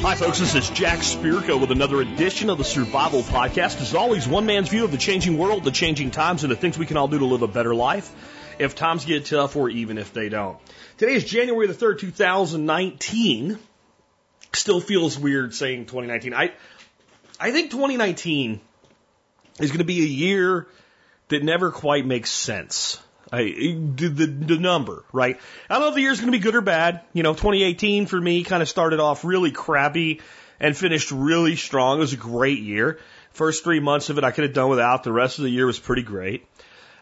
Hi, folks. This is Jack Spirko with another edition of the Survival Podcast. As always, one man's view of the changing world, the changing times, and the things we can all do to live a better life if times get tough or even if they don't. Today is January the 3rd, 2019. Still feels weird saying 2019. I, I think 2019 is going to be a year that never quite makes sense. I, the, the, the number, right? I don't know if the year's going to be good or bad. You know, 2018 for me kind of started off really crappy and finished really strong. It was a great year. First three months of it I could have done without. The rest of the year was pretty great.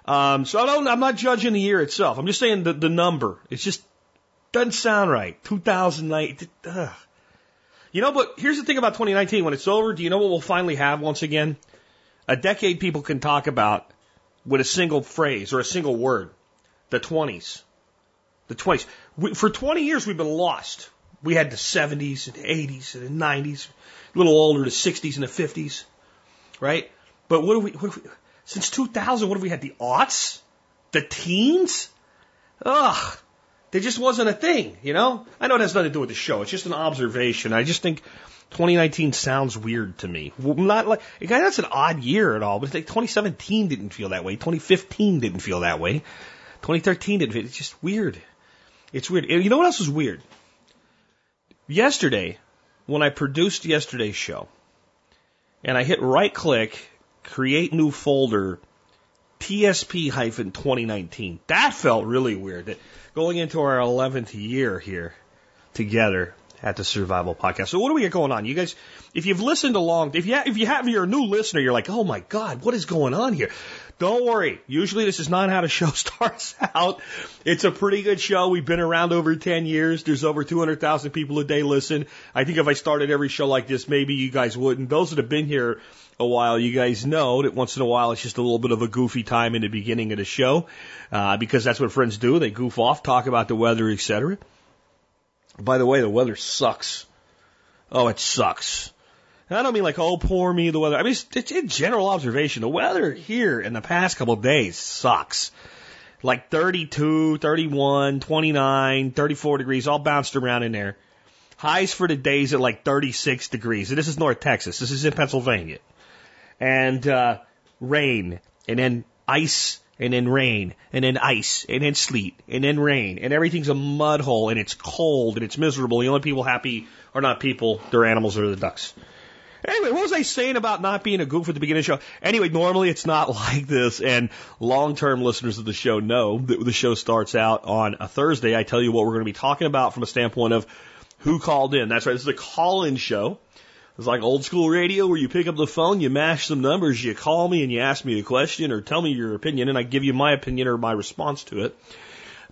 Um, so I don't, I'm not judging the year itself. I'm just saying the, the number. It just doesn't sound right. 2009. Ugh. You know, but here's the thing about 2019. When it's over, do you know what we'll finally have once again? A decade people can talk about with a single phrase or a single word. The 20s. The 20s. We, for 20 years, we've been lost. We had the 70s and 80s and the 90s, a little older, the 60s and the 50s, right? But what do we, what have we since 2000, what have we had? The aughts? The teens? Ugh. There just wasn't a thing, you know? I know it has nothing to do with the show. It's just an observation. I just think 2019 sounds weird to me. Not like, that's an odd year at all, but like 2017 didn't feel that way. 2015 didn't feel that way. 2013 didn't feel, it's just weird. It's weird. You know what else was weird? Yesterday, when I produced yesterday's show, and I hit right click, create new folder, TSP hyphen 2019. That felt really weird. That going into our 11th year here together at the Survival Podcast. So what do we got going on? You guys, if you've listened along, if you if you have you're a new listener, you're like, oh my god, what is going on here? Don't worry. Usually this is not how the show starts out. It's a pretty good show. We've been around over 10 years. There's over 200,000 people a day listen. I think if I started every show like this, maybe you guys wouldn't. Those that have been here a while, you guys know that once in a while it's just a little bit of a goofy time in the beginning of the show, uh, because that's what friends do. They goof off, talk about the weather, etc. By the way, the weather sucks. Oh, it sucks. And I don't mean like, oh, poor me, the weather. I mean, it's, it's in general observation. The weather here in the past couple of days sucks. Like 32, 31, 29, 34 degrees, all bounced around in there. Highs for the days at like 36 degrees. And this is North Texas. This is in Pennsylvania. And, uh, rain. And then ice and then rain, and then ice, and then sleet, and then rain, and everything's a mud hole, and it's cold, and it's miserable. The only people happy are not people, they're animals or the ducks. Anyway, what was I saying about not being a goof at the beginning of the show? Anyway, normally it's not like this, and long-term listeners of the show know that the show starts out on a Thursday. I tell you what we're going to be talking about from a standpoint of who called in. That's right, this is a call-in show. It's like old school radio where you pick up the phone, you mash some numbers, you call me and you ask me a question or tell me your opinion and I give you my opinion or my response to it.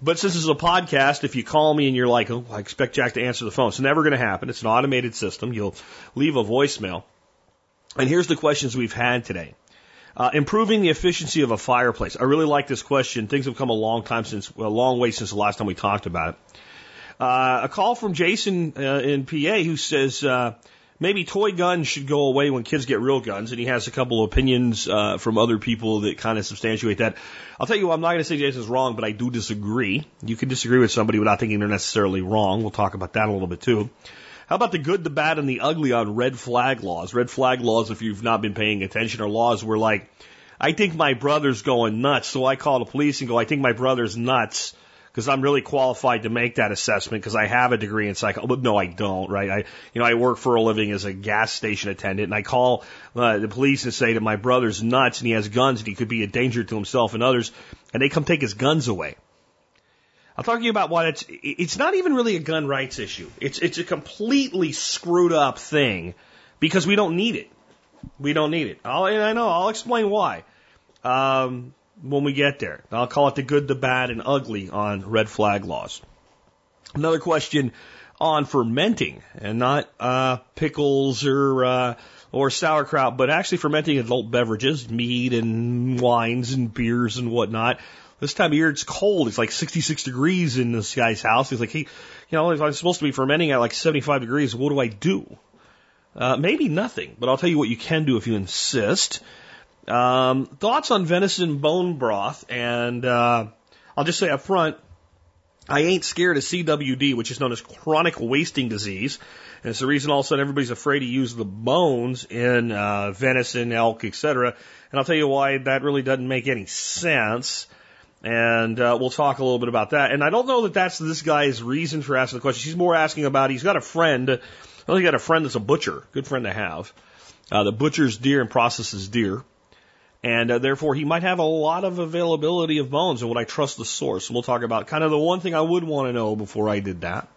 But since this is a podcast, if you call me and you're like, oh, I expect Jack to answer the phone, it's never going to happen. It's an automated system. You'll leave a voicemail. And here's the questions we've had today. Uh, improving the efficiency of a fireplace. I really like this question. Things have come a long time since, a long way since the last time we talked about it. Uh, a call from Jason uh, in PA who says, uh, maybe toy guns should go away when kids get real guns, and he has a couple of opinions uh, from other people that kind of substantiate that. I'll tell you what, I'm not going to say Jason's wrong, but I do disagree. You can disagree with somebody without thinking they're necessarily wrong. We'll talk about that a little bit too. How about the good, the bad, and the ugly on red flag laws? Red flag laws, if you've not been paying attention, are laws where like, I think my brother's going nuts, so I call the police and go, I think my brother's nuts because I'm really qualified to make that assessment because I have a degree in psychology. But no, I don't, right? I, you know, I work for a living as a gas station attendant and I call uh, the police and say that my brother's nuts and he has guns and he could be a danger to himself and others and they come take his guns away. I'm talking about why it's, it's not even really a gun rights issue. It's, it's a completely screwed up thing because we don't need it. We don't need it. I'll, and I know, I'll explain why. Um, when we get there. I'll call it the good, the bad, and ugly on red flag laws. Another question on fermenting and not uh, pickles or uh, or sauerkraut, but actually fermenting adult beverages, mead and wines and beers and whatnot. This time of year it's cold. It's like 66 degrees in this guy's house. He's like, hey, you know, if I'm supposed to be fermenting at like 75 degrees, what do I do? Uh, maybe nothing, but I'll tell you what you can do if you insist. Um, thoughts on venison bone broth, and uh, I'll just say up front, I ain't scared of CWD, which is known as chronic wasting disease. And it's the reason all of a sudden everybody's afraid to use the bones in uh, venison, elk, etc. And I'll tell you why that really doesn't make any sense. And uh, we'll talk a little bit about that. And I don't know that that's this guy's reason for asking the question. He's more asking about he's got a friend. Well, he got a friend that's a butcher, good friend to have. Uh, the butchers deer and processes deer. And uh, therefore, he might have a lot of availability of bones, and would I trust the source? We'll talk about kind of the one thing I would want to know before I did that.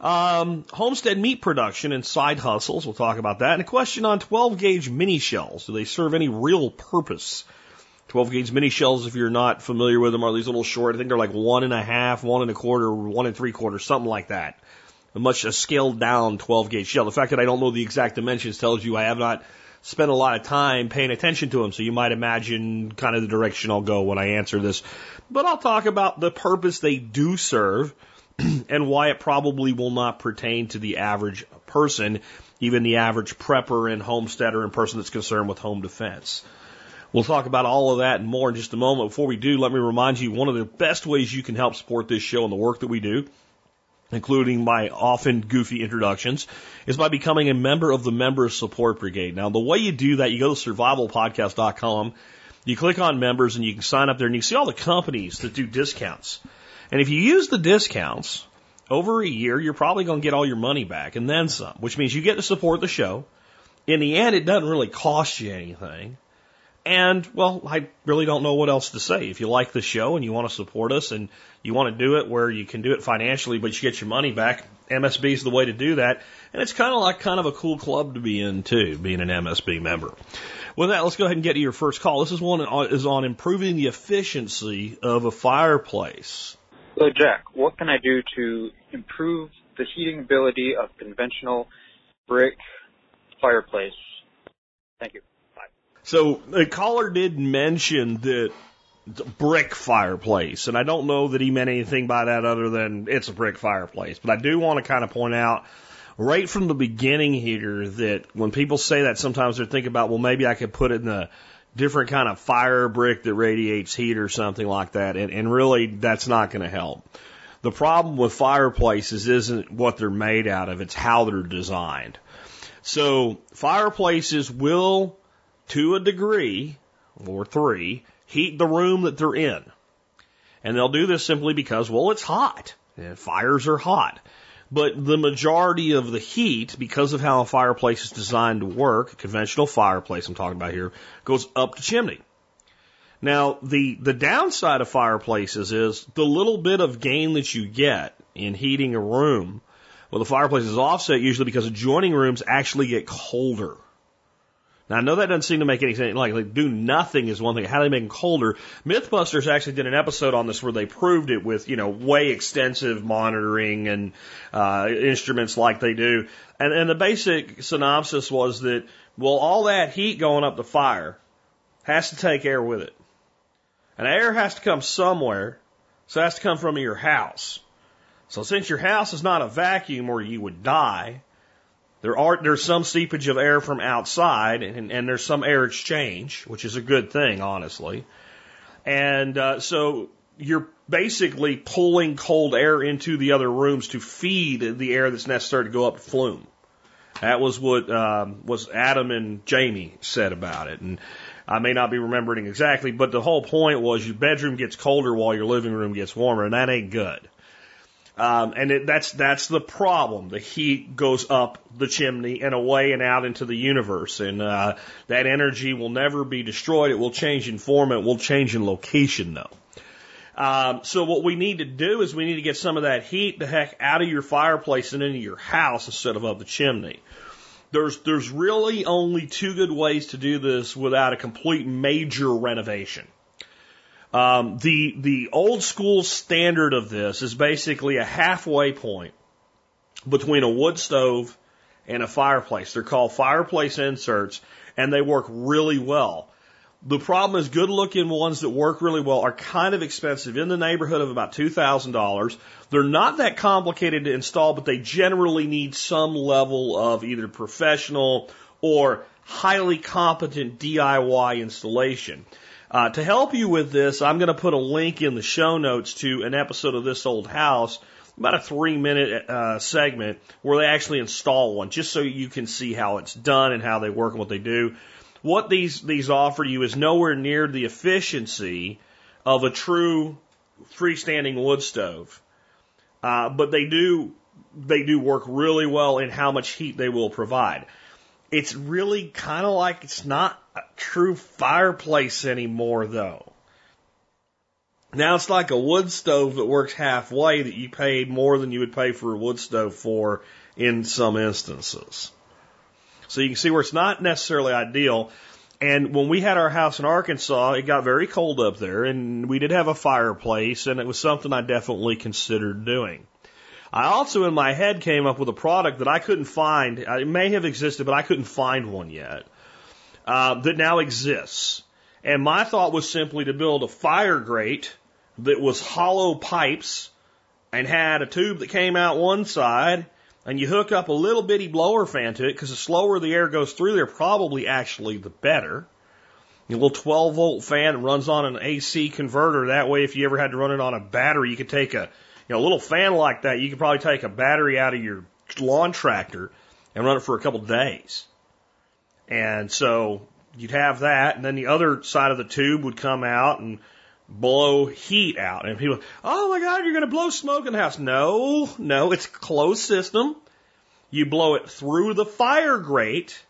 Um, homestead meat production and side hustles. We'll talk about that. And a question on 12 gauge mini shells. Do they serve any real purpose? 12 gauge mini shells, if you're not familiar with them, are these little short. I think they're like one and a half, one and a quarter, one and three quarters, something like that. A much a scaled down 12 gauge shell. The fact that I don't know the exact dimensions tells you I have not spent a lot of time paying attention to them. So you might imagine kind of the direction I'll go when I answer this. But I'll talk about the purpose they do serve and why it probably will not pertain to the average person, even the average prepper and homesteader and person that's concerned with home defense. We'll talk about all of that and more in just a moment. Before we do, let me remind you one of the best ways you can help support this show and the work that we do including my often goofy introductions, is by becoming a member of the Member Support Brigade. Now, the way you do that, you go to survivalpodcast.com, you click on members, and you can sign up there, and you see all the companies that do discounts. And if you use the discounts over a year, you're probably going to get all your money back and then some, which means you get to support the show. In the end, it doesn't really cost you anything. And, well, I really don't know what else to say. If you like the show and you want to support us and you want to do it where you can do it financially, but you get your money back, MSB is the way to do that. And it's kind of like kind of a cool club to be in too, being an MSB member. With that, let's go ahead and get to your first call. This is one uh, is on improving the efficiency of a fireplace. So, Jack, what can I do to improve the heating ability of conventional brick fireplace? Thank you. So the caller did mention that brick fireplace, and I don't know that he meant anything by that other than it's a brick fireplace. But I do want to kind of point out right from the beginning here that when people say that, sometimes they're thinking about, well, maybe I could put it in a different kind of fire brick that radiates heat or something like that, and, and really that's not going to help. The problem with fireplaces isn't what they're made out of, it's how they're designed. So fireplaces will to a degree, or three, heat the room that they're in. And they'll do this simply because, well, it's hot. Fires are hot. But the majority of the heat, because of how a fireplace is designed to work, a conventional fireplace I'm talking about here, goes up the chimney. Now, the, the downside of fireplaces is the little bit of gain that you get in heating a room. Well, the fireplace is offset usually because adjoining rooms actually get colder. Now I know that doesn't seem to make any sense. Like, like do nothing is one thing. How do they make them colder? MythBusters actually did an episode on this where they proved it with you know way extensive monitoring and uh, instruments like they do. And and the basic synopsis was that well all that heat going up the fire has to take air with it, and air has to come somewhere, so it has to come from your house. So since your house is not a vacuum where you would die, there are there's some seepage of air from outside, and, and there's some air exchange, which is a good thing, honestly. And uh, so you're basically pulling cold air into the other rooms to feed the air that's necessary to go up the flume. That was what um, was Adam and Jamie said about it, and I may not be remembering exactly, but the whole point was your bedroom gets colder while your living room gets warmer, and that ain't good. Um, and it, that's that's the problem. The heat goes up the chimney and away and out into the universe, and uh, that energy will never be destroyed. It will change in form. It will change in location, though. Um, so what we need to do is we need to get some of that heat the heck out of your fireplace and into your house instead of up the chimney. There's there's really only two good ways to do this without a complete major renovation. Um, the the old school standard of this is basically a halfway point between a wood stove and a fireplace. They're called fireplace inserts, and they work really well. The problem is good looking ones that work really well are kind of expensive in the neighborhood of about $2,000. They're not that complicated to install, but they generally need some level of either professional or highly competent DIY installation. Uh, to help you with this, I'm going to put a link in the show notes to an episode of This Old House, about a three minute uh, segment where they actually install one, just so you can see how it's done and how they work and what they do. What these, these offer you is nowhere near the efficiency of a true freestanding wood stove. Uh, but they do, they do work really well in how much heat they will provide. It's really kind of like it's not a true fireplace anymore though. Now it's like a wood stove that works halfway that you pay more than you would pay for a wood stove for in some instances. So you can see where it's not necessarily ideal. And when we had our house in Arkansas, it got very cold up there, and we did have a fireplace, and it was something I definitely considered doing. I also, in my head, came up with a product that I couldn't find. It may have existed, but I couldn't find one yet. Uh, that now exists. And my thought was simply to build a fire grate that was hollow pipes and had a tube that came out one side and you hook up a little bitty blower fan to it because the slower the air goes through there, probably actually the better. A little 12 volt fan runs on an AC converter. That way, if you ever had to run it on a battery, you could take a, you know, a little fan like that. You could probably take a battery out of your lawn tractor and run it for a couple days. And so you'd have that, and then the other side of the tube would come out and blow heat out. And people, oh my God, you're going to blow smoke in the house. No, no, it's a closed system. You blow it through the fire grate.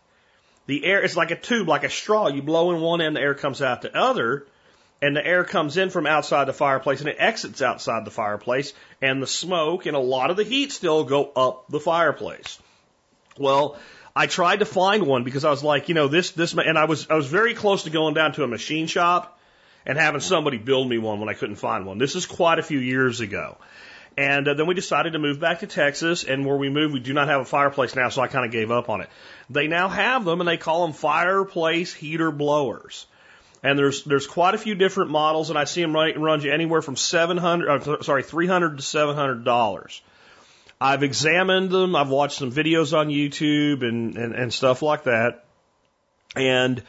The air, it's like a tube, like a straw. You blow in one end, the air comes out the other, and the air comes in from outside the fireplace and it exits outside the fireplace, and the smoke and a lot of the heat still go up the fireplace. Well, I tried to find one because I was like, you know, this, this, and I was, I was very close to going down to a machine shop and having somebody build me one when I couldn't find one. This is quite a few years ago. And uh, then we decided to move back to Texas, and where we moved, we do not have a fireplace now, so I kind of gave up on it. They now have them, and they call them fireplace heater blowers. And there's there's quite a few different models, and I see them run, run you anywhere from seven hundred, uh, sorry, three hundred to seven hundred dollars. I've examined them. I've watched some videos on YouTube and, and, and stuff like that. And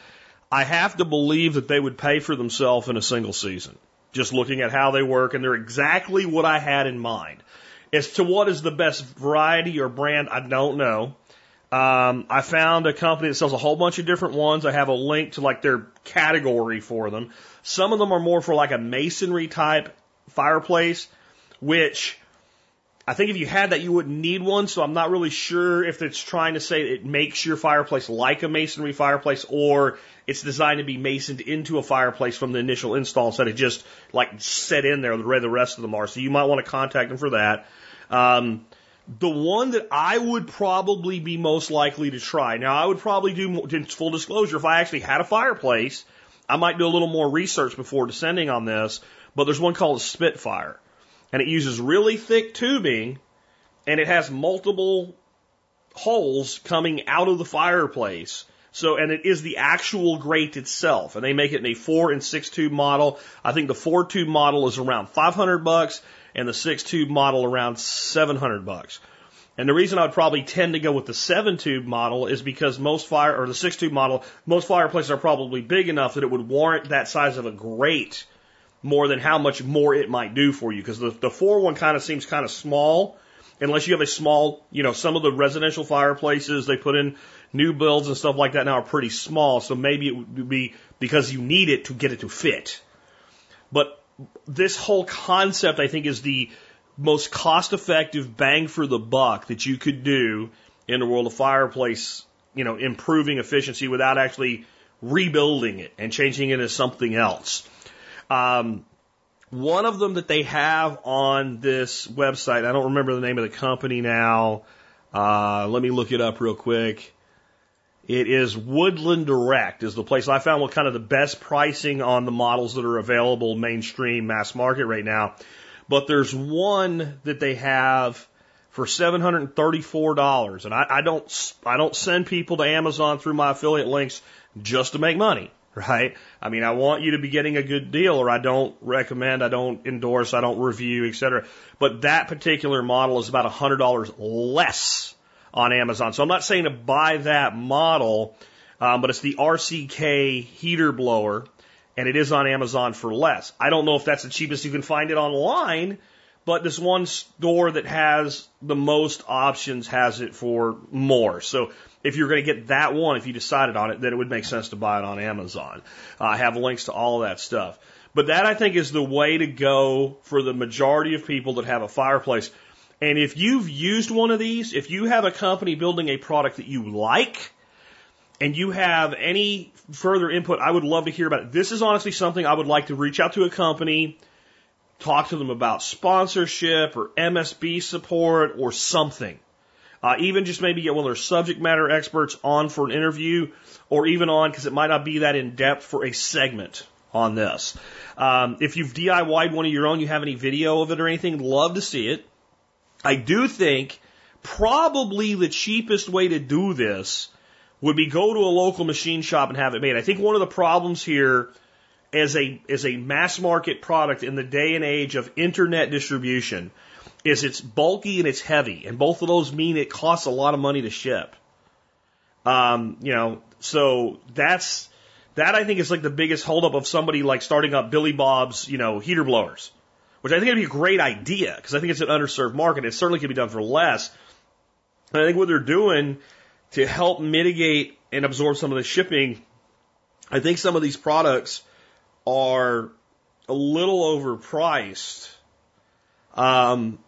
I have to believe that they would pay for themselves in a single season. Just looking at how they work, and they're exactly what I had in mind. As to what is the best variety or brand, I don't know. Um, I found a company that sells a whole bunch of different ones. I have a link to like their category for them. Some of them are more for like a masonry type fireplace, which I think if you had that, you wouldn't need one. So I'm not really sure if it's trying to say it makes your fireplace like a masonry fireplace or it's designed to be masoned into a fireplace from the initial install instead of just like set in there the way the rest of them are. So you might want to contact them for that. Um, the one that I would probably be most likely to try. Now, I would probably do, full disclosure, if I actually had a fireplace, I might do a little more research before descending on this, but there's one called a Spitfire and it uses really thick tubing and it has multiple holes coming out of the fireplace. So, and it is the actual grate itself, and they make it in a four and six tube model. I think the four tube model is around 500 bucks, and the six tube model around 700 bucks. And the reason I would probably tend to go with the seven tube model is because most fire, or the six tube model, most fireplaces are probably big enough that it would warrant that size of a grate more than how much more it might do for you. Because the, the four one kind of seems kind of small, unless you have a small, you know, some of the residential fireplaces they put in new builds and stuff like that now are pretty small. So maybe it would be because you need it to get it to fit. But this whole concept, I think, is the most cost effective bang for the buck that you could do in the world of fireplace, you know, improving efficiency without actually rebuilding it and changing it into something else. Um, one of them that they have on this website, I don't remember the name of the company now. Uh, let me look it up real quick. It is Woodland Direct is the place I found what kind of the best pricing on the models that are available mainstream mass market right now. But there's one that they have for seven hundred and thirty-four dollars, and I, I don't I don't send people to Amazon through my affiliate links just to make money. Right? I mean, I want you to be getting a good deal, or I don't recommend, I don't endorse, I don't review, etc. But that particular model is about hundred dollars less on Amazon. So I'm not saying to buy that model, um, but it's the RCK heater blower, and it is on Amazon for less. I don't know if that's the cheapest you can find it online, but this one store that has the most options has it for more. So if you're going to get that one, if you decided on it, then it would make sense to buy it on Amazon. Uh, I have links to all of that stuff. But that I think is the way to go for the majority of people that have a fireplace. And if you've used one of these, if you have a company building a product that you like, and you have any further input, I would love to hear about it. This is honestly something I would like to reach out to a company, talk to them about sponsorship or MSB support or something. Uh, even just maybe get one of their subject matter experts on for an interview or even on, because it might not be that in depth for a segment on this. Um, if you've DIYed one of your own, you have any video of it or anything, love to see it. I do think probably the cheapest way to do this would be go to a local machine shop and have it made. I think one of the problems here as a as a mass market product in the day and age of internet distribution is it's bulky and it's heavy, and both of those mean it costs a lot of money to ship. Um, you know, so that's that I think is like the biggest holdup of somebody like starting up Billy Bob's, you know, heater blowers, which I think would be a great idea because I think it's an underserved market. It certainly could be done for less. And I think what they're doing to help mitigate and absorb some of the shipping, I think some of these products are a little overpriced. Um,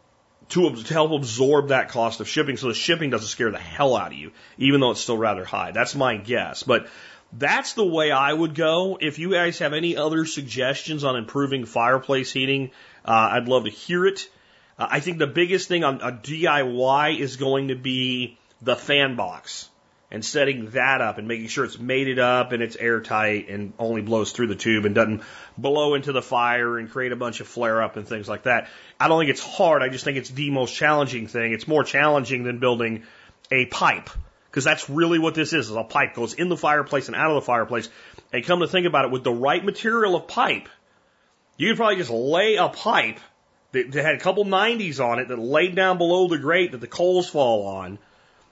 to, to help absorb that cost of shipping so the shipping doesn't scare the hell out of you, even though it's still rather high. That's my guess. But that's the way I would go. If you guys have any other suggestions on improving fireplace heating, uh, I'd love to hear it. Uh, I think the biggest thing on a DIY is going to be the fan box and setting that up and making sure it's mated up and it's airtight and only blows through the tube and doesn't blow into the fire and create a bunch of flare up and things like that. I don't think it's hard. I just think it's the most challenging thing. It's more challenging than building a pipe because that's really what this is, is a pipe goes in the fireplace and out of the fireplace. And come to think about it, with the right material of pipe, you could probably just lay a pipe that, that had a couple 90s on it that laid down below the grate that the coals fall on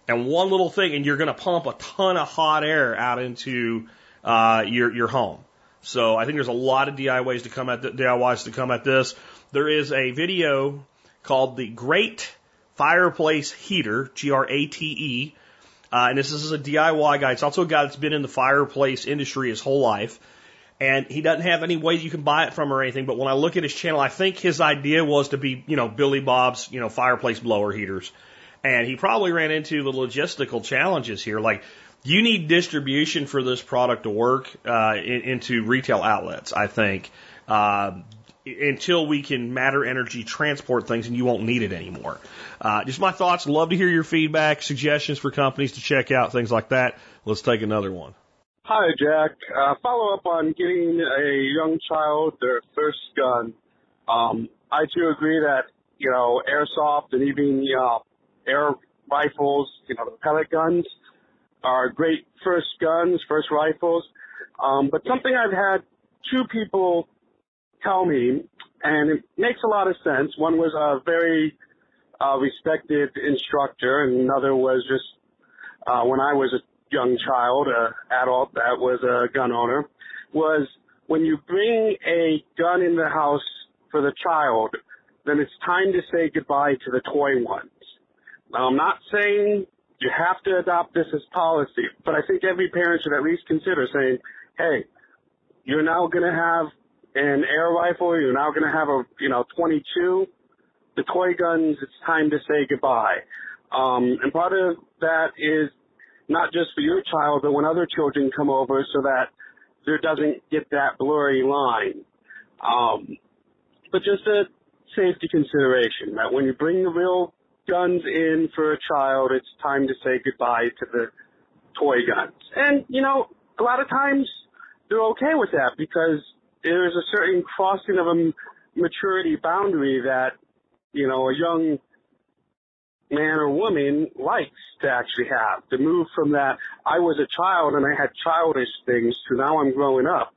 and one little thing, and you're going to pump a ton of hot air out into uh, your your home. So I think there's a lot of DIYs to come at the, DIYs to come at this. There is a video called the Great Fireplace Heater, G R A T E, uh, and this is a DIY guy. It's also a guy that's been in the fireplace industry his whole life. And he doesn't have any way you can buy it from or anything. But when I look at his channel, I think his idea was to be, you know, Billy Bob's, you know, fireplace blower heaters. And he probably ran into the logistical challenges here. Like, you need distribution for this product to work uh, in, into retail outlets, I think, uh, until we can matter energy transport things and you won't need it anymore. Uh, just my thoughts. Love to hear your feedback, suggestions for companies to check out, things like that. Let's take another one. Hi, Jack. Uh, follow up on getting a young child their first gun. Um, I too agree that, you know, airsoft and even, know, air rifles, you know, the pellet guns are great first guns, first rifles. Um, but something I've had two people tell me, and it makes a lot of sense. One was a very uh, respected instructor, and another was just uh, when I was a young child, a adult that was a gun owner, was when you bring a gun in the house for the child, then it's time to say goodbye to the toy one. Now, I'm not saying you have to adopt this as policy, but I think every parent should at least consider saying, hey, you're now going to have an air rifle, you're now going to have a, you know, 22. The toy guns, it's time to say goodbye. Um, and part of that is not just for your child, but when other children come over so that there doesn't get that blurry line. Um, but just a safety consideration that when you bring the real guns in for a child, it's time to say goodbye to the toy guns. And, you know, a lot of times they're okay with that because there's a certain crossing of a maturity boundary that, you know, a young man or woman likes to actually have to move from that I was a child and I had childish things to now I'm growing up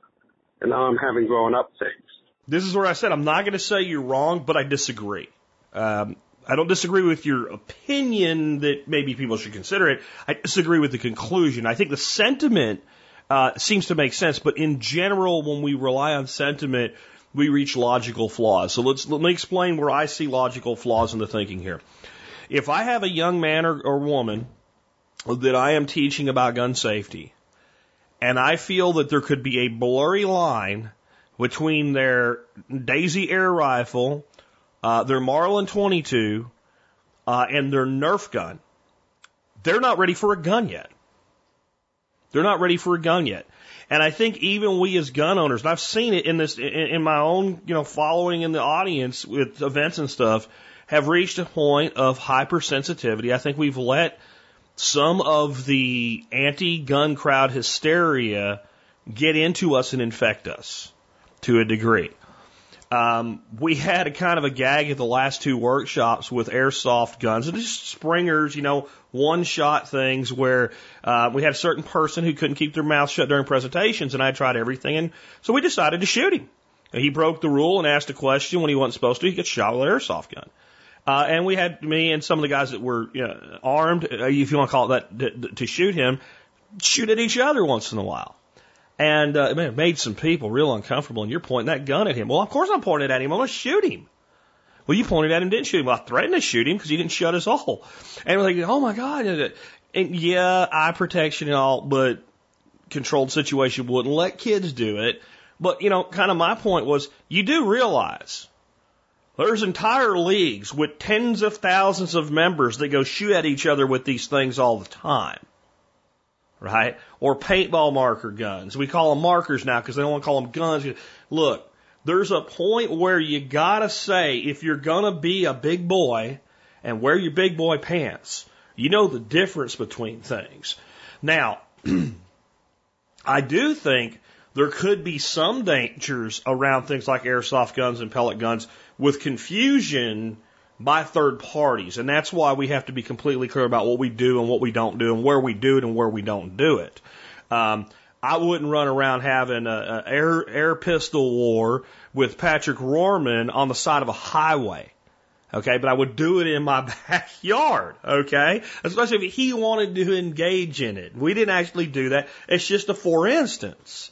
and now I'm having grown up things. This is where I said I'm not going to say you're wrong, but I disagree. Um, I don't disagree with your opinion that maybe people should consider it. I disagree with the conclusion. I think the sentiment uh, seems to make sense, but in general, when we rely on sentiment, we reach logical flaws. So let's let me explain where I see logical flaws in the thinking here. If I have a young man or, or woman that I am teaching about gun safety, and I feel that there could be a blurry line between their Daisy air rifle, uh, their Marlin 22, uh, and their Nerf gun, they're not ready for a gun yet. They're not ready for a gun yet. And I think even we as gun owners, and I've seen it in this, in, in my own, you know, following in the audience with events and stuff, have reached a point of hypersensitivity. I think we've let some of the anti-gun crowd hysteria get into us and infect us to a degree. Um, we had a kind of a gag at the last two workshops with airsoft guns and just springers, you know, one shot things where uh, we had a certain person who couldn't keep their mouth shut during presentations, and I tried everything, and so we decided to shoot him. He broke the rule and asked a question when he wasn't supposed to. He gets shot with an airsoft gun. Uh, and we had me and some of the guys that were you know, armed, uh, if you want to call it that, to, to shoot him, shoot at each other once in a while. And uh, it made some people real uncomfortable. And you're pointing that gun at him. Well, of course I'm pointing at him. I'm going to shoot him. Well, you pointed at him, didn't shoot him. Well, I threatened to shoot him because he didn't shut his hole. And we're like, oh my God. And yeah, eye protection and all, but controlled situation wouldn't let kids do it. But, you know, kind of my point was you do realize there's entire leagues with tens of thousands of members that go shoot at each other with these things all the time right? Or paintball marker guns. We call them markers now because they don't want to call them guns. Look, there's a point where you gotta say if you're gonna be a big boy and wear your big boy pants, you know the difference between things. Now, I do think there could be some dangers around things like airsoft guns and pellet guns with confusion by third parties. And that's why we have to be completely clear about what we do and what we don't do and where we do it and where we don't do it. Um, I wouldn't run around having a, air, air pistol war with Patrick Rorman on the side of a highway. Okay, but I would do it in my backyard. Okay, especially if he wanted to engage in it. We didn't actually do that. It's just a for instance.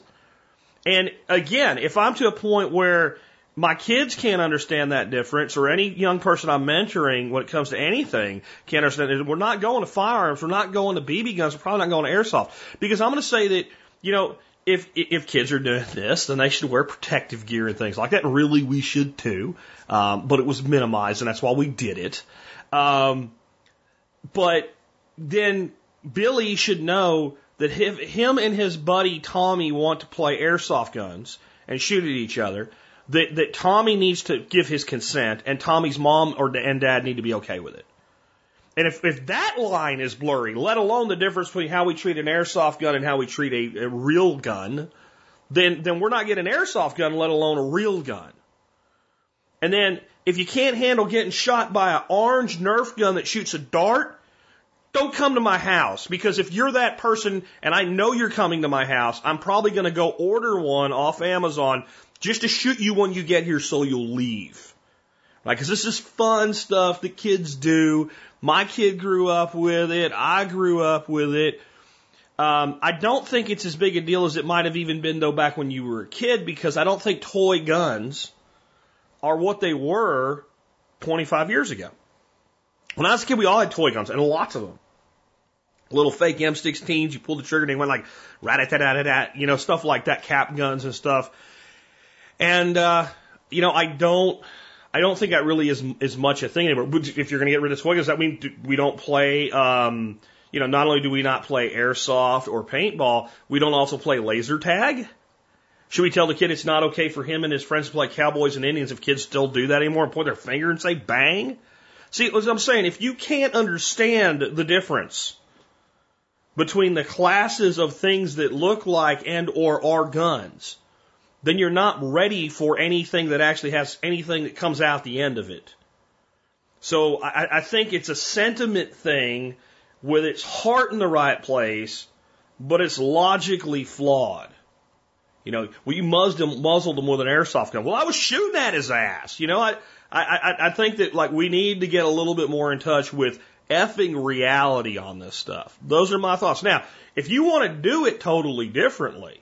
And again, if I'm to a point where my kids can't understand that difference, or any young person I'm mentoring when it comes to anything can't understand it. We're not going to firearms, we're not going to BB guns, we're probably not going to airsoft. Because I'm going to say that, you know, if if kids are doing this, then they should wear protective gear and things like that. Really, we should too. Um, but it was minimized, and that's why we did it. Um, but then Billy should know that if him and his buddy Tommy want to play airsoft guns and shoot at each other, that, that Tommy needs to give his consent and Tommy's mom or and dad need to be okay with it. And if, if that line is blurry, let alone the difference between how we treat an airsoft gun and how we treat a, a real gun, then, then we're not getting an airsoft gun, let alone a real gun. And then if you can't handle getting shot by an orange Nerf gun that shoots a dart, don't come to my house because if you're that person and I know you're coming to my house, I'm probably going to go order one off Amazon just to shoot you when you get here so you'll leave. Right? Because this is fun stuff that kids do. My kid grew up with it. I grew up with it. Um, I don't think it's as big a deal as it might have even been though back when you were a kid because I don't think toy guns are what they were 25 years ago. When I was a kid, we all had toy guns and lots of them. Little fake M16s, you pull the trigger and they went like rat a tat tat tat, you know, stuff like that, cap guns and stuff. And, uh, you know, I don't, I don't think that really is, is much a thing anymore. If you're going to get rid of toy guns, that mean we don't play, um, you know, not only do we not play airsoft or paintball, we don't also play laser tag. Should we tell the kid it's not okay for him and his friends to play cowboys and Indians if kids still do that anymore and point their finger and say bang? See, what I'm saying, if you can't understand the difference between the classes of things that look like and or are guns, then you're not ready for anything that actually has anything that comes out the end of it. So I, I think it's a sentiment thing with its heart in the right place, but it's logically flawed. You know, well, you muzzled him, muzzled him with an airsoft gun. Well, I was shooting at his ass. You know, I, I, I think that like we need to get a little bit more in touch with effing reality on this stuff. Those are my thoughts. Now, if you want to do it totally differently,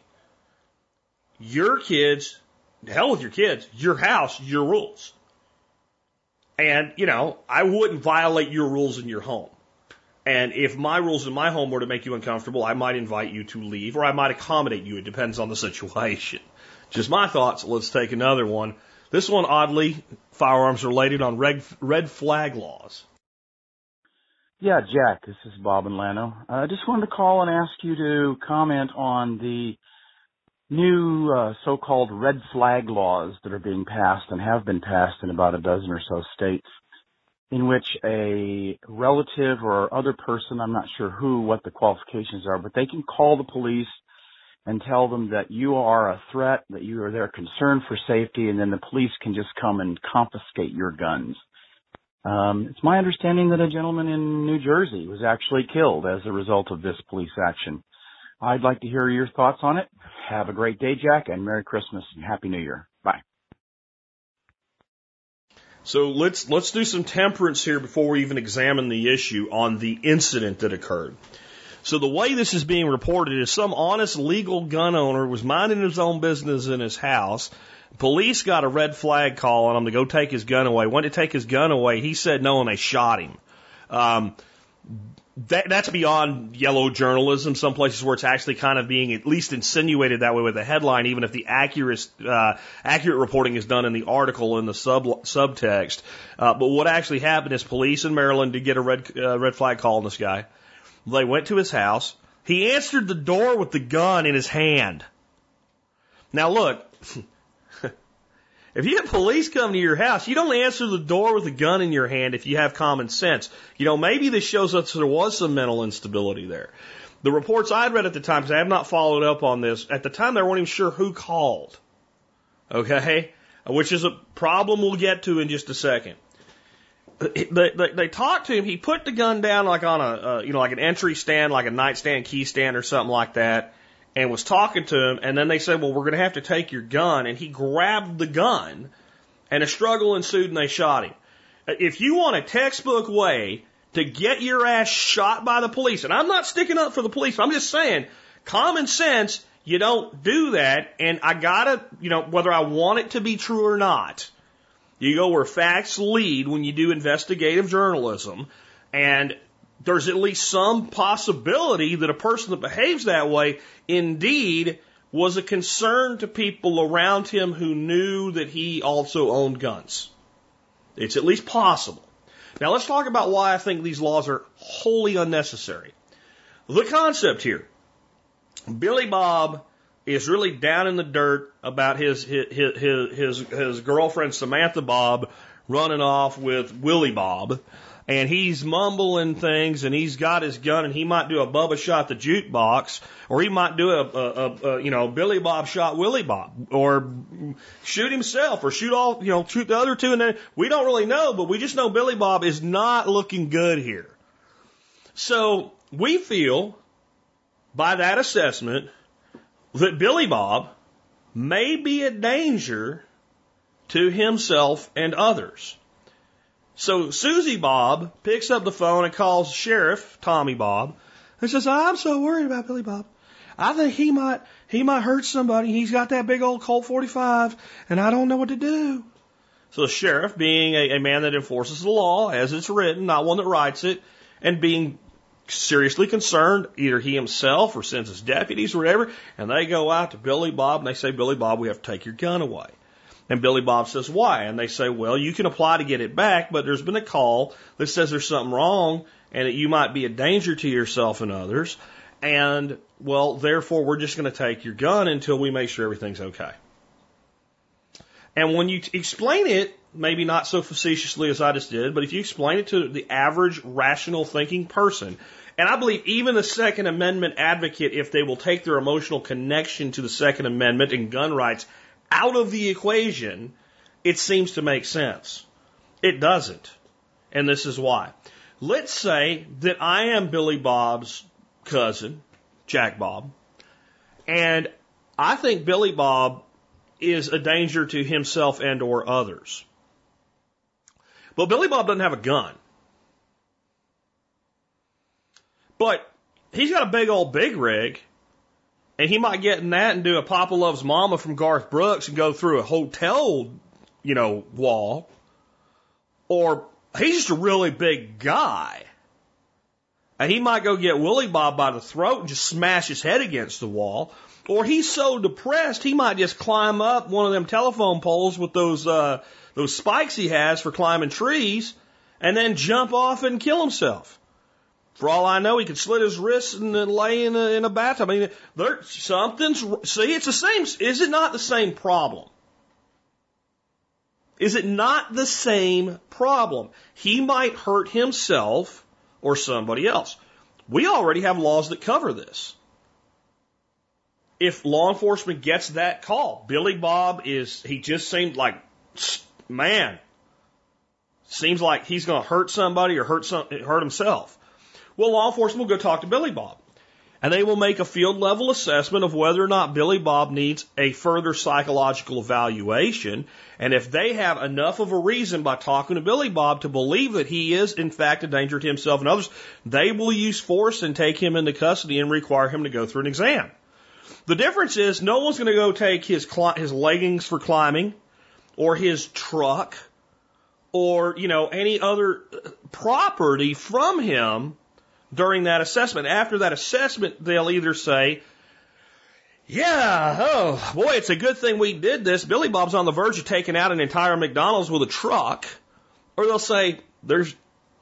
your kids, hell with your kids, your house, your rules. And, you know, I wouldn't violate your rules in your home. And if my rules in my home were to make you uncomfortable, I might invite you to leave or I might accommodate you. It depends on the situation. Just my thoughts. Let's take another one. This one, oddly, firearms related on red, red flag laws. Yeah, Jack, this is Bob and Llano. I uh, just wanted to call and ask you to comment on the new uh, so-called red flag laws that are being passed and have been passed in about a dozen or so states in which a relative or other person, I'm not sure who, what the qualifications are, but they can call the police and tell them that you are a threat, that you are their concern for safety, and then the police can just come and confiscate your guns. Um, it's my understanding that a gentleman in New Jersey was actually killed as a result of this police action. I'd like to hear your thoughts on it. Have a great day, Jack, and Merry Christmas and Happy New Year. Bye. So let's let's do some temperance here before we even examine the issue on the incident that occurred. So the way this is being reported is some honest legal gun owner was minding his own business in his house. Police got a red flag call on him to go take his gun away. Went to take his gun away. He said no, and they shot him. Um, that, that's beyond yellow journalism. Some places where it's actually kind of being at least insinuated that way with a headline, even if the accurate uh, accurate reporting is done in the article in the sub subtext. Uh, but what actually happened is police in Maryland did get a red uh, red flag call on this guy. They went to his house. He answered the door with the gun in his hand. Now look, if you have police come to your house, you don't answer the door with a gun in your hand if you have common sense. You know, maybe this shows us there was some mental instability there. The reports I'd read at the time, because I have not followed up on this, at the time they weren't even sure who called. Okay? Which is a problem we'll get to in just a second they, they, they talked to him. He put the gun down like on a, uh, you know, like an entry stand, like a nightstand key stand or something like that, and was talking to him. And then they said, well, we're going to have to take your gun. And he grabbed the gun and a struggle ensued and they shot him. If you want a textbook way to get your ass shot by the police, and I'm not sticking up for the police, I'm just saying, common sense, you don't do that. And I gotta, you know, whether I want it to be true or not, you go where facts lead when you do investigative journalism, and there's at least some possibility that a person that behaves that way indeed was a concern to people around him who knew that he also owned guns. It's at least possible. Now let's talk about why I think these laws are wholly unnecessary. The concept here. Billy Bob is really down in the dirt about his his his his, his girlfriend Samantha Bob running off with Willie Bob. And he's mumbling things, and he's got his gun, and he might do a Bubba shot the jukebox, or he might do a, a, a, you know Billy Bob shot Willie Bob, or shoot himself, or shoot all you know shoot the other two, and then we don't really know, but we just know Billy Bob is not looking good here. So we feel, by that assessment, that Billy Bob may be a danger to himself and others. So Susie Bob picks up the phone and calls Sheriff Tommy Bob and says, I'm so worried about Billy Bob. I think he might he might hurt somebody. He's got that big old Colt 45 and I don't know what to do. So the sheriff, being a, a man that enforces the law as it's written, not one that writes it, and being seriously concerned, either he himself or sends his deputies or whatever, and they go out to Billy Bob and they say, Billy Bob, we have to take your gun away. And Billy Bob says, why? And they say, well, you can apply to get it back, but there's been a call that says there's something wrong and that you might be a danger to yourself and others. And, well, therefore, we're just going to take your gun until we make sure everything's okay. And when you explain it, maybe not so facetiously as I just did, but if you explain it to the average rational thinking person, and I believe even the Second Amendment advocate, if they will take their emotional connection to the Second Amendment and gun rights out of the equation, it seems to make sense. It doesn't. And this is why. Let's say that I am Billy Bob's cousin, Jack Bob. And I think Billy Bob is a danger to himself and or others. But Billy Bob doesn't have a gun. But he's got a big old big rig, and he might get in that and do a Papa Loves Mama from Garth Brooks and go through a hotel, you know, wall. Or he's just a really big guy. And he might go get Willie Bob by the throat and just smash his head against the wall. Or he's so depressed he might just climb up one of them telephone poles with those uh, those spikes he has for climbing trees, and then jump off and kill himself. For all I know, he could slit his wrists and then lay in a, in a bathtub. I mean, there something's see. It's the same. Is it not the same problem? Is it not the same problem? He might hurt himself or somebody else. We already have laws that cover this if law enforcement gets that call, Billy Bob is, he just seemed like, man, seems like he's going to hurt somebody or hurt some, hurt himself. Well, law enforcement will go talk to Billy Bob. And they will make a field level assessment of whether or not Billy Bob needs a further psychological evaluation. And if they have enough of a reason by talking to Billy Bob to believe that he is in fact a danger to himself and others, they will use force and take him into custody and require him to go through an exam. The difference is no one's going to go take his his leggings for climbing, or his truck, or you know any other uh, property from him during that assessment. After that assessment, they'll either say, "Yeah, oh boy, it's a good thing we did this. Billy Bob's on the verge of taking out an entire McDonald's with a truck," or they'll say, "There's."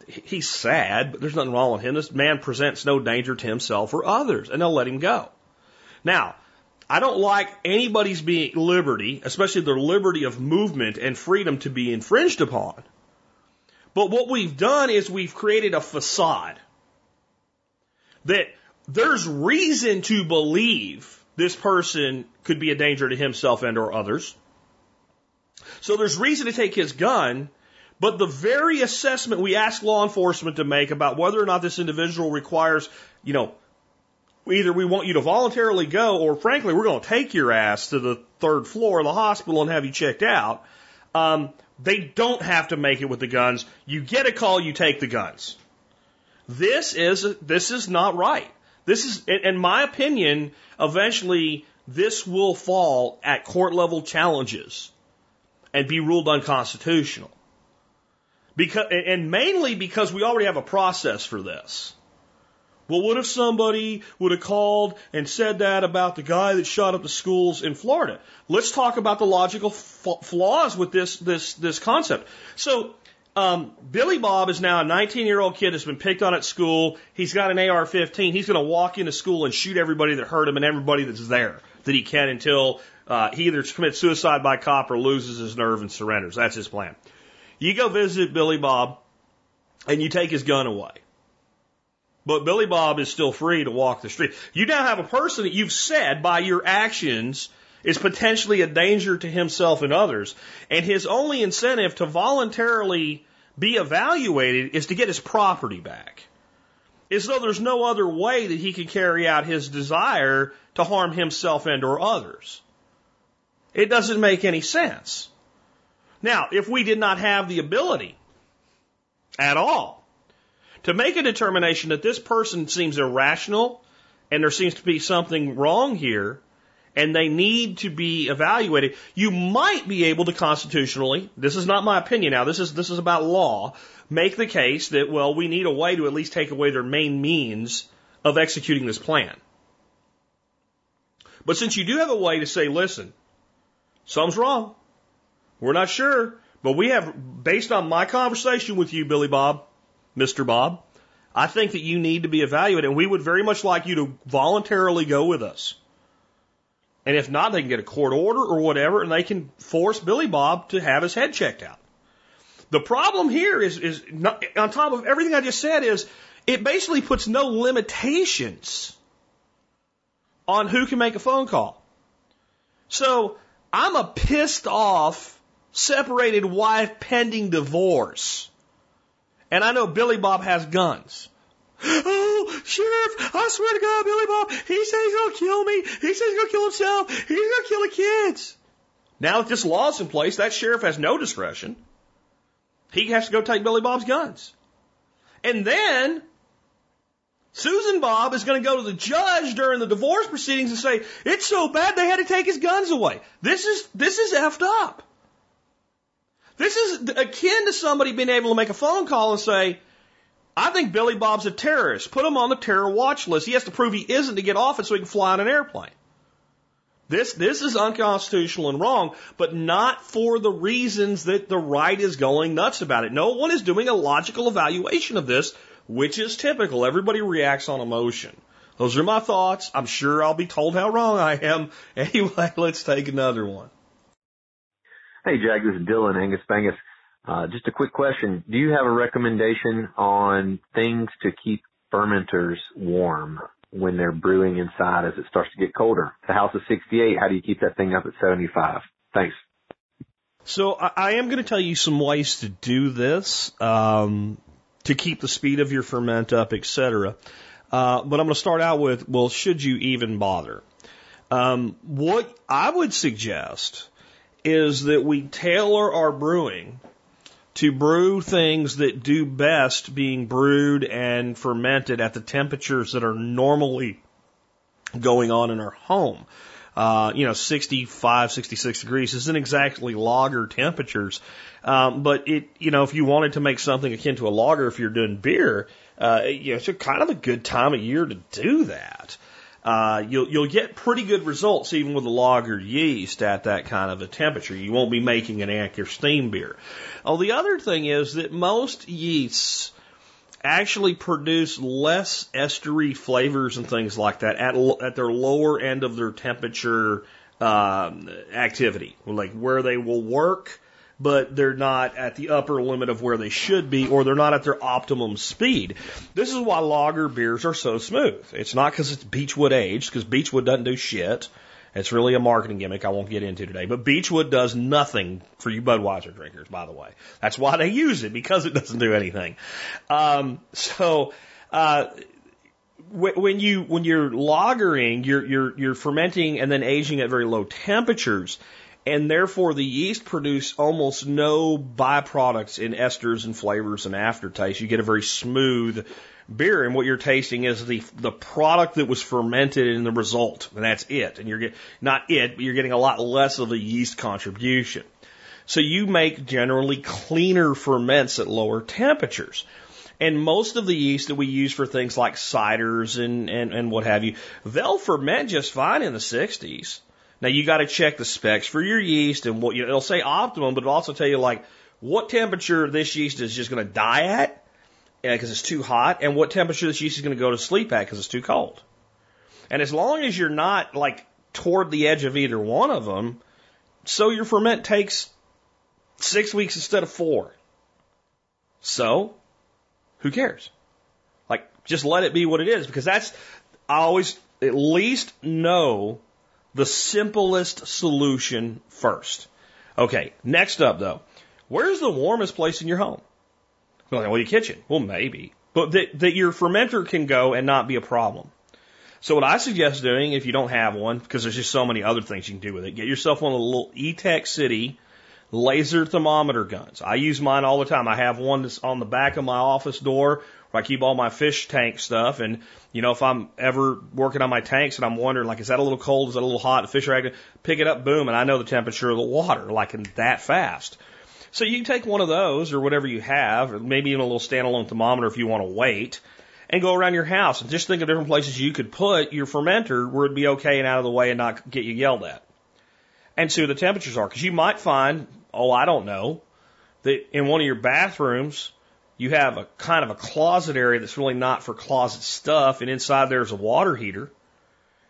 He's sad, but there's nothing wrong with him. This man presents no danger to himself or others, and they'll let him go. Now, I don't like anybody's being liberty, especially their liberty of movement and freedom to be infringed upon. But what we've done is we've created a facade that there's reason to believe this person could be a danger to himself and or others. So there's reason to take his gun, but the very assessment we ask law enforcement to make about whether or not this individual requires, you know, either we want you to voluntarily go, or frankly, we're going to take your ass to the third floor of the hospital and have you checked out. Um, they don't have to make it with the guns. You get a call, you take the guns. This is this is not right. This is, in my opinion, eventually this will fall at court level challenges and be ruled unconstitutional. Because, and mainly because we already have a process for this. Well, what if somebody would have called and said that about the guy that shot up the schools in Florida? Let's talk about the logical flaws with this this this concept. So, um, Billy Bob is now a 19 year old kid that's been picked on at school. He's got an AR-15. He's going to walk into school and shoot everybody that hurt him and everybody that's there that he can until uh, he either commits suicide by cop or loses his nerve and surrenders. That's his plan. You go visit Billy Bob and you take his gun away. But Billy Bob is still free to walk the street. You now have a person that you've said by your actions is potentially a danger to himself and others. And his only incentive to voluntarily be evaluated is to get his property back. As though there's no other way that he can carry out his desire to harm himself and or others. It doesn't make any sense. Now, if we did not have the ability at all to make a determination that this person seems irrational and there seems to be something wrong here and they need to be evaluated, you might be able to constitutionally, this is not my opinion now, this is, this is about law, make the case that, well, we need a way to at least take away their main means of executing this plan. But since you do have a way to say, listen, something's wrong, we're not sure, but we have, based on my conversation with you, Billy Bob, Mr. Bob. I think that you need to be evaluated, and we would very much like you to voluntarily go with us. And if not, they can get a court order or whatever, and they can force Billy Bob to have his head checked out. The problem here is, is not, on top of everything I just said, is it basically puts no limitations on who can make a phone call. So I'm a pissed off, separated wife pending divorce and I know Billy Bob has guns. Oh, Sheriff, I swear to God, Billy Bob, he says he's going to kill me. He says he's going to kill himself. He's going to kill the kids. Now that this law's in place, that sheriff has no discretion. He has to go take Billy Bob's guns. And then Susan Bob is going to go to the judge during the divorce proceedings and say, it's so bad they had to take his guns away. This is, this is effed up. This is akin to somebody being able to make a phone call and say, I think Billy Bob's a terrorist. Put him on the terror watch list. He has to prove he isn't to get off it so he can fly on an airplane. This, this is unconstitutional and wrong, but not for the reasons that the right is going nuts about it. No one is doing a logical evaluation of this, which is typical. Everybody reacts on emotion. Those are my thoughts. I'm sure I'll be told how wrong I am. Anyway, let's take another one. Hey, Jack, this is Dylan Angus Bangus. Uh, just a quick question. Do you have a recommendation on things to keep fermenters warm when they're brewing inside as it starts to get colder? The house is 68. How do you keep that thing up at 75? Thanks. So I am going to tell you some ways to do this um, to keep the speed of your ferment up, etc. Uh, but I'm going to start out with, well, should you even bother? Um, what I would suggest is that we tailor our brewing to brew things that do best being brewed and fermented at the temperatures that are normally going on in our home. Uh, you know, 65, 66 degrees isn't exactly lager temperatures. Um, but it, you know, if you wanted to make something akin to a lager, if you're doing beer, uh, you know, it's a kind of a good time of year to do that uh, you'll you'll get pretty good results even with a lager yeast at that kind of a temperature. You won't be making an Anchor steam beer. Oh, the other thing is that most yeasts actually produce less estery flavors and things like that at at their lower end of their temperature um, activity, like where they will work but they're not at the upper limit of where they should be, or they're not at their optimum speed. This is why lager beers are so smooth. It's not because it's Beechwood aged, because Beechwood doesn't do shit. It's really a marketing gimmick I won't get into today. But Beechwood does nothing for you Budweiser drinkers, by the way. That's why they use it, because it doesn't do anything. Um, so, uh, when you when you're lagering, you're you're you're fermenting and then aging at very low temperatures and therefore the yeast produce almost no byproducts in esters and flavors and aftertaste. You get a very smooth beer, and what you're tasting is the the product that was fermented in the result, and that's it. And you're getting not it, but you're getting a lot less of a yeast contribution. So you make generally cleaner ferments at lower temperatures. And most of the yeast that we use for things like ciders and, and, and what have you, they'll ferment just fine in the 60s. Now you got to check the specs for your yeast and what you, it'll say optimum, but it'll also tell you like what temperature this yeast is just going to die at uh, because it's too hot and what temperature this yeast is going to go to sleep at because it's too cold. And as long as you're not like toward the edge of either one of them, so your ferment takes six weeks instead of four. So, who cares? Like, just let it be what it is because that's, I always at least know the simplest solution first. Okay, next up though, where's the warmest place in your home? Well, your kitchen. Well, maybe. But that, that your fermenter can go and not be a problem. So what I suggest doing, if you don't have one, because there's just so many other things you can do with it, get yourself one of the little Etekcity laser thermometer guns. I use mine all the time. I have one that's on the back of my office door I keep all my fish tank stuff. And, you know, if I'm ever working on my tanks and I'm wondering, like, is that a little cold? Is that a little hot? The fish are acting, pick it up, boom, and I know the temperature of the water, like in that fast. So you can take one of those or whatever you have, or maybe even a little standalone thermometer if you want to wait, and go around your house and just think of different places you could put your fermenter where it'd be okay and out of the way and not get you yelled at. And see what the temperatures are. Because you might find, oh, I don't know, that in one of your bathrooms, you have a kind of a closet area that's really not for closet stuff, and inside there's a water heater.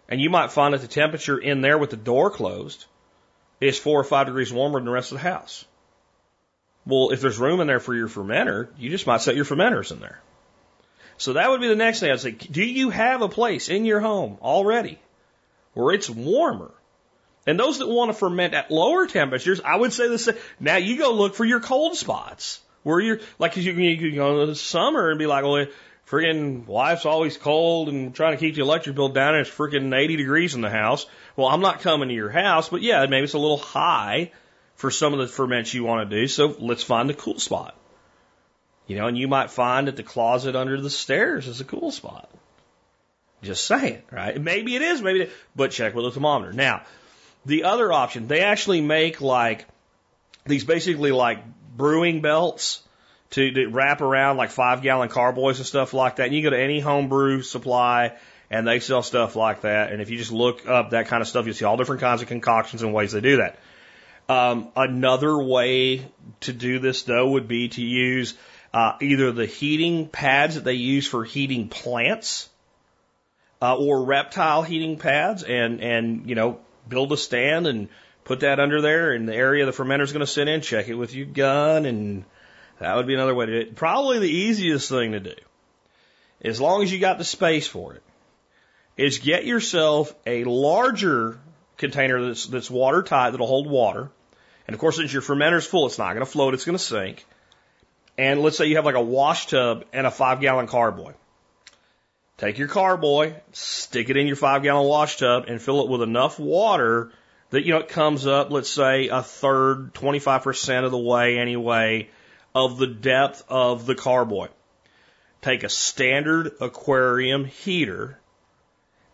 And you might find that the temperature in there with the door closed is four or five degrees warmer than the rest of the house. Well, if there's room in there for your fermenter, you just might set your fermenters in there. So that would be the next thing I'd say. Do you have a place in your home already where it's warmer? And those that want to ferment at lower temperatures, I would say this. Now you go look for your cold spots where you're like, you can, you can go in the summer and be like, well, Friggin' wife's always cold and trying to keep the electric bill down and it's freaking 80 degrees in the house. Well, I'm not coming to your house, but yeah, maybe it's a little high for some of the ferments you want to do. So let's find a cool spot. You know, and you might find that the closet under the stairs is a cool spot. Just saying, right? Maybe it is, maybe it is, but check with a thermometer. Now, the other option, they actually make like these basically like brewing belts to, to wrap around like five gallon carboys and stuff like that. And you go to any homebrew supply and they sell stuff like that. And if you just look up that kind of stuff, you'll see all different kinds of concoctions and ways they do that. Um, another way to do this though would be to use uh, either the heating pads that they use for heating plants uh, or reptile heating pads and and you know build a stand and put that under there in the area the fermenter's going to sit in. Check it with your gun, and that would be another way to do it. Probably the easiest thing to do, as long as you got the space for it, is get yourself a larger container that's that's watertight that'll hold water. And of course, since your fermenter's full, it's not going to float; it's going to sink. And let's say you have like a wash tub and a five gallon carboy. Take your carboy, stick it in your five gallon wash tub, and fill it with enough water that, you know, it comes up, let's say, a third, 25% of the way anyway, of the depth of the carboy. Take a standard aquarium heater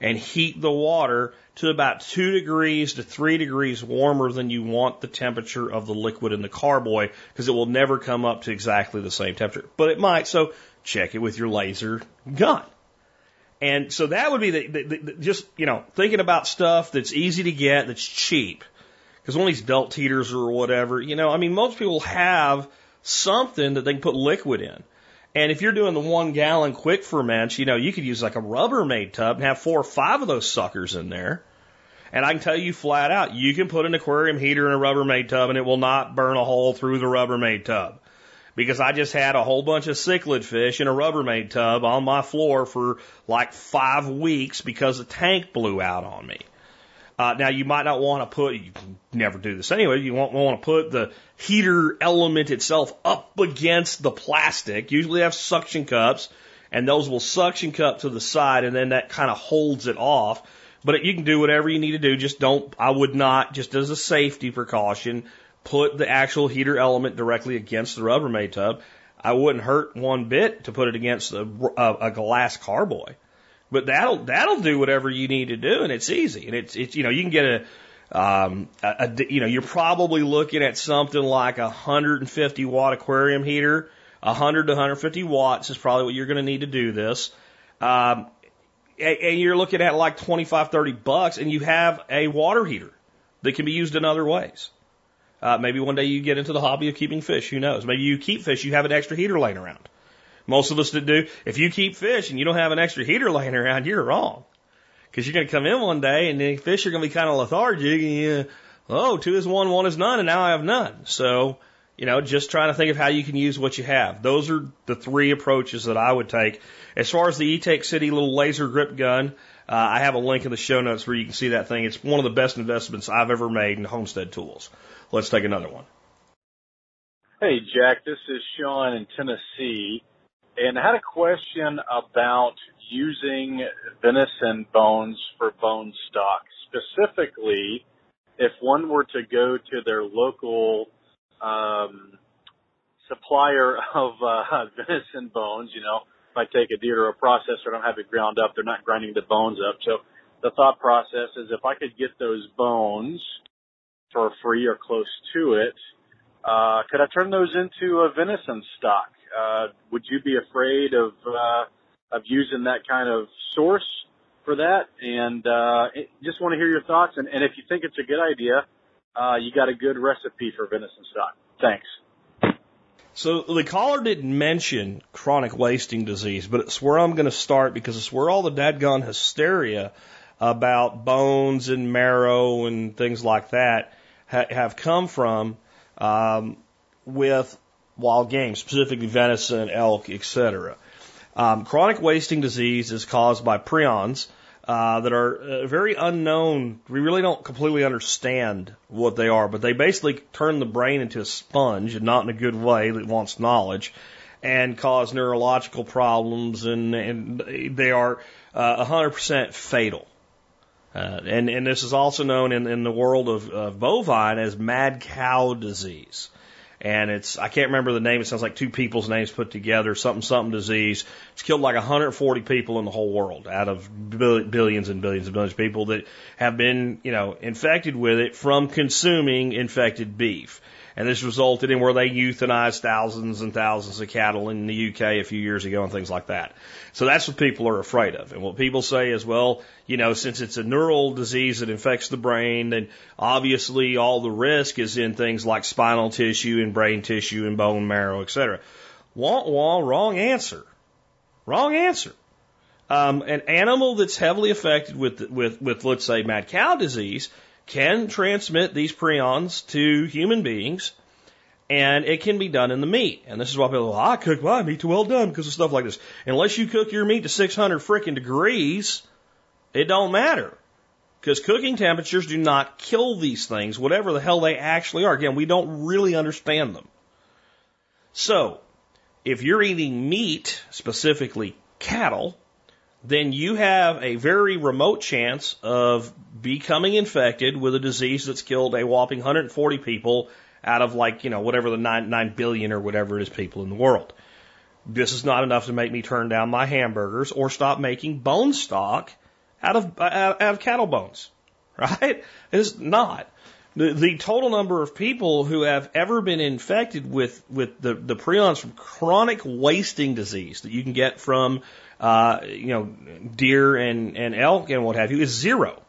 and heat the water to about two degrees to three degrees warmer than you want the temperature of the liquid in the carboy because it will never come up to exactly the same temperature. But it might, so check it with your laser gun. And so that would be the, the, the, just, you know, thinking about stuff that's easy to get, that's cheap. Because one of these belt heaters or whatever, you know, I mean, most people have something that they can put liquid in. And if you're doing the one gallon quick ferments, you know, you could use like a Rubbermaid tub and have four or five of those suckers in there. And I can tell you flat out, you can put an aquarium heater in a Rubbermaid tub and it will not burn a hole through the Rubbermaid tub because I just had a whole bunch of cichlid fish in a Rubbermaid tub on my floor for like five weeks because the tank blew out on me. Uh, now you might not want to put, you never do this anyway, you won't want to put the heater element itself up against the plastic. Usually have suction cups and those will suction cup to the side and then that kind of holds it off. But you can do whatever you need to do. Just don't, I would not, just as a safety precaution, put the actual heater element directly against the Rubbermaid tub. I wouldn't hurt one bit to put it against a, a, a glass carboy, but that'll that'll do whatever you need to do, and it's easy. And it's it's you know you can get a um, a, a, you know, you're probably looking at something like a 150 watt aquarium heater. 100 to 150 watts is probably what you're going to need to do this. Um, and, and you're looking at like 25, 30 bucks, and you have a water heater that can be used in other ways. Uh, maybe one day you get into the hobby of keeping fish. Who knows? Maybe you keep fish. You have an extra heater laying around. Most of us that do. If you keep fish and you don't have an extra heater laying around, you're wrong. Because you're going to come in one day and the fish are going to be kind of lethargic. And you, oh, two is one, one is none, and now I have none. So, you know, just trying to think of how you can use what you have. Those are the three approaches that I would take. As far as the Etekcity little laser grip gun, uh, I have a link in the show notes where you can see that thing. It's one of the best investments I've ever made in homestead tools. Let's take another one. Hey, Jack, this is Sean in Tennessee. And I had a question about using venison bones for bone stock. Specifically, if one were to go to their local um, supplier of uh, venison bones, you know, if I take a deer or a processor, don't have it ground up, they're not grinding the bones up. So the thought process is if I could get those bones for free or close to it. Uh, could I turn those into a venison stock? Uh, would you be afraid of uh, of using that kind of source for that? And uh, just want to hear your thoughts. And, and if you think it's a good idea, uh, you got a good recipe for venison stock. Thanks. So the caller didn't mention chronic wasting disease, but it's where I'm going to start because it's where all the dadgone hysteria about bones and marrow and things like that ha- have come from um, with wild game, specifically venison, elk, etc. Um, chronic wasting disease is caused by prions uh, that are uh, very unknown. We really don't completely understand what they are, but they basically turn the brain into a sponge, and not in a good way that wants knowledge. and cause neurological problems, and, and they are uh, 100% fatal. Uh, and, and this is also known in, in the world of, of bovine as mad cow disease. And it's, I can't remember the name. It sounds like two people's names put together, something, something disease. It's killed like 140 people in the whole world out of billions and billions and billions of people that have been, you know, infected with it from consuming infected beef. And this resulted in where they euthanized thousands and thousands of cattle in the UK a few years ago and things like that. So that's what people are afraid of. And what people say is, well, you know, since it's a neural disease that infects the brain, then obviously all the risk is in things like spinal tissue and brain tissue and bone marrow, et cetera. Wah, wah, wrong answer. Wrong answer. Um, an animal that's heavily affected with, with, with, let's say, mad cow disease can transmit these prions to human beings, and it can be done in the meat. And this is why people, well, I cook my meat to well done because of stuff like this. Unless you cook your meat to 600 freaking degrees, it don't matter. Because cooking temperatures do not kill these things, whatever the hell they actually are. Again, we don't really understand them. So, if you're eating meat, specifically cattle, then you have a very remote chance of becoming infected with a disease that's killed a whopping 140 people out of like, you know, whatever the 9, 9 billion or whatever it is people in the world. This is not enough to make me turn down my hamburgers or stop making bone stock out of, out, out of cattle bones, right? It's not. The, the total number of people who have ever been infected with, with the, the prions from chronic wasting disease that you can get from uh, you know, deer and, and elk and what have you is zero.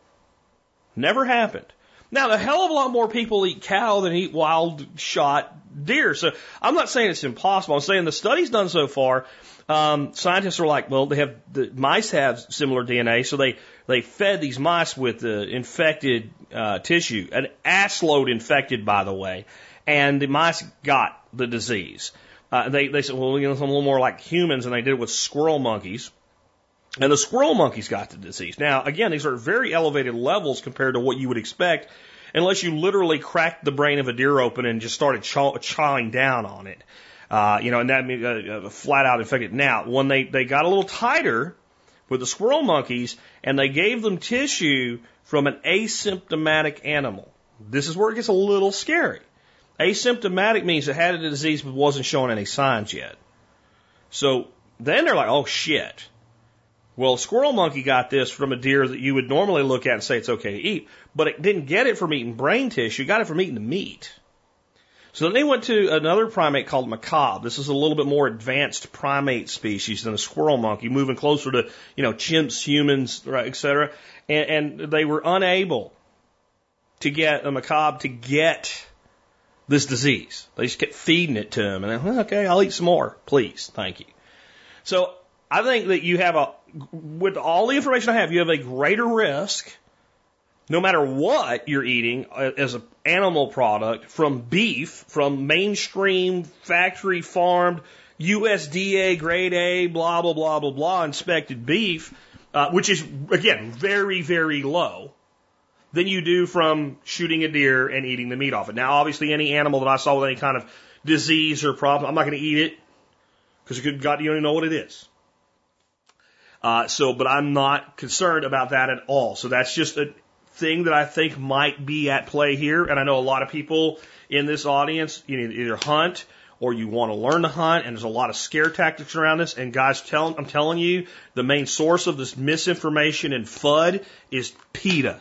Never happened. Now, a hell of a lot more people eat cow than eat wild shot deer. So I'm not saying it's impossible. I'm saying the studies done so far, um, scientists are like, well, they have the mice have similar DNA, so they they fed these mice with uh, infected uh, tissue, an ass load infected, by the way, and the mice got the disease. Uh, they, they said, well, you know, it's a little more like humans, and they did it with squirrel monkeys. And the squirrel monkeys got the disease. Now, again, these are very elevated levels compared to what you would expect unless you literally cracked the brain of a deer open and just started chaw- chawing down on it. Uh, you know, and that uh, uh, flat out infected. Now, when they, they got a little tighter with the squirrel monkeys and they gave them tissue from an asymptomatic animal, this is where it gets a little scary. Asymptomatic means it had a disease but wasn't showing any signs yet. So then they're like, oh shit. Well, squirrel monkey got this from a deer that you would normally look at and say it's okay to eat, but it didn't get it from eating brain tissue, it got it from eating the meat. So then they went to another primate called macaque. This is a little bit more advanced primate species than a squirrel monkey, moving closer to, you know, chimps, humans, right, et cetera. And, and they were unable to get a macaque to get this disease. They just kept feeding it to him, and then, okay, I'll eat some more, please, thank you. So I think that you have a, with all the information I have, you have a greater risk, no matter what you're eating uh, as an animal product, from beef, from mainstream factory farmed USDA grade A, blah blah blah blah blah inspected beef, uh, which is again very very low than you do from shooting a deer and eating the meat off it. Now, obviously, any animal that I saw with any kind of disease or problem, I'm not going to eat it because good God, you don't even know what it is. Uh, so, but I'm not concerned about that at all. So that's just a thing that I think might be at play here. And I know a lot of people in this audience, you either hunt or you want to learn to hunt, and there's a lot of scare tactics around this. And guys, tell, I'm telling you, the main source of this misinformation and FUD is PETA.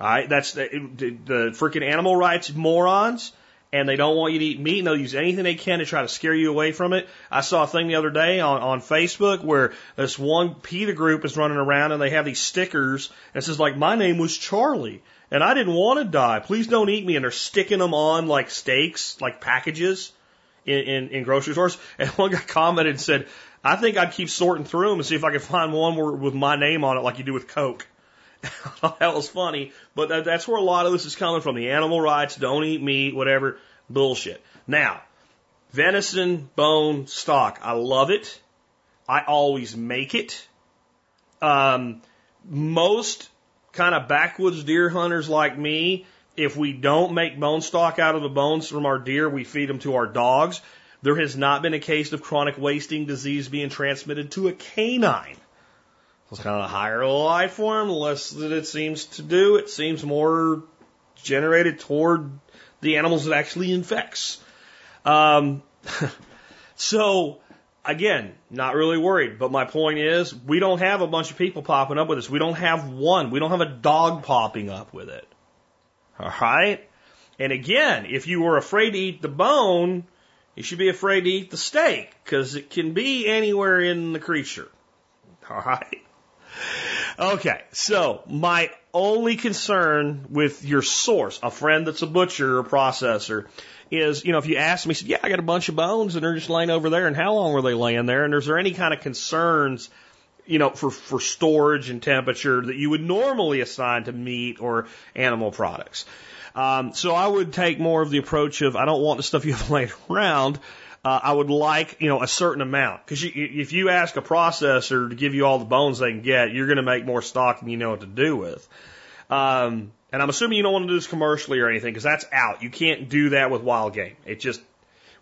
All right, that's the, the, freaking animal rights morons, and they don't want you to eat meat, and they'll use anything they can to try to scare you away from it. I saw a thing the other day on, on Facebook where this one PETA group is running around, and they have these stickers, it says like, "My name was Charlie." And I didn't want to die. Please don't eat me. And they're sticking them on like steaks, like packages in, in, in grocery stores. And one guy commented and said, I think I'd keep sorting through them and see if I could find one with my name on it like you do with Coke. that was funny, but that, that's where a lot of this is coming from. The animal rights, don't eat meat, whatever, bullshit. Now, venison, bone, stock. I love it. I always make it. Um, most kind of backwoods deer hunters like me, if we don't make bone stock out of the bones from our deer, we feed them to our dogs. There has not been a case of chronic wasting disease being transmitted to a canine. It's kind of a higher life form, less that it seems to do. It seems more generated toward the animals it actually infects. Um, so, again, not really worried. But my point is, we don't have a bunch of people popping up with this. We don't have one. We don't have a dog popping up with it. All right? And again, if you were afraid to eat the bone, you should be afraid to eat the steak because it can be anywhere in the creature. All right? Okay, so my only concern with your source, a friend that's a butcher or processor, is, you know, if you ask me, said, yeah, I got a bunch of bones and they're just laying over there, and how long were they laying there? And is there any kind of concerns, you know, for, for storage and temperature that you would normally assign to meat or animal products? Um, so I would take more of the approach of I don't want the stuff you have laying around. Uh, I would like, you know, a certain amount. Because if you ask a processor to give you all the bones they can get, you're going to make more stock than you know what to do with. Um, and I'm assuming you don't want to do this commercially or anything because that's out. You can't do that with wild game. It just,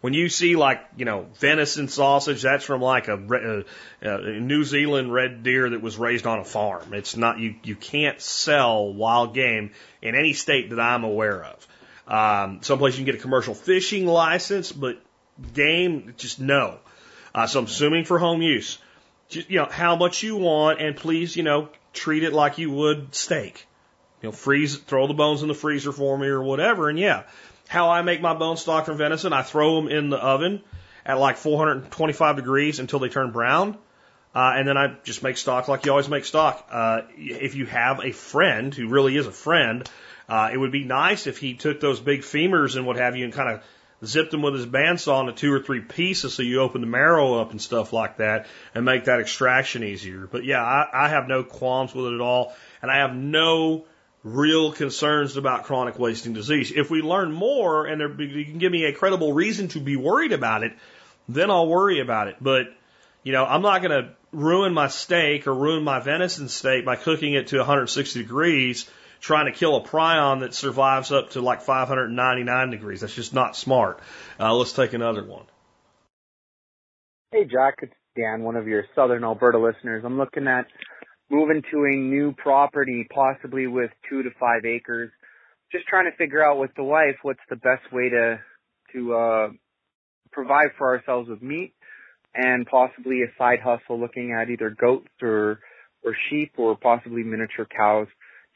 when you see like, you know, venison sausage, that's from like a, a, a New Zealand red deer that was raised on a farm. It's not, you, you can't sell wild game in any state that I'm aware of. Um, someplace you can get a commercial fishing license, but game, just no. Uh, so I'm assuming for home use. Just, you know, how much you want and please, you know, treat it like you would steak. You know, freeze, throw the bones in the freezer for me or whatever. And yeah, how I make my bone stock from venison, I throw them in the oven at like 425 degrees until they turn brown. Uh, and then I just make stock like you always make stock. Uh, if you have a friend who really is a friend, uh, it would be nice if he took those big femurs and what have you and kind of zipped them with his bandsaw into two or three pieces so you open the marrow up and stuff like that and make that extraction easier. But yeah, I, I have no qualms with it at all. And I have no real concerns about chronic wasting disease. If we learn more and there, you can give me a credible reason to be worried about it, then I'll worry about it. But, you know, I'm not going to ruin my steak or ruin my venison steak by cooking it to 160 degrees trying to kill a prion that survives up to like 599 degrees. That's just not smart. Uh, let's take another one. Hey, Jack, it's Dan, one of your Southern Alberta listeners. I'm looking at moving to a new property, possibly with two to five acres. Just trying to figure out with the wife what's the best way to to uh, provide for ourselves with meat and possibly a side hustle, looking at either goats or or sheep or possibly miniature cows.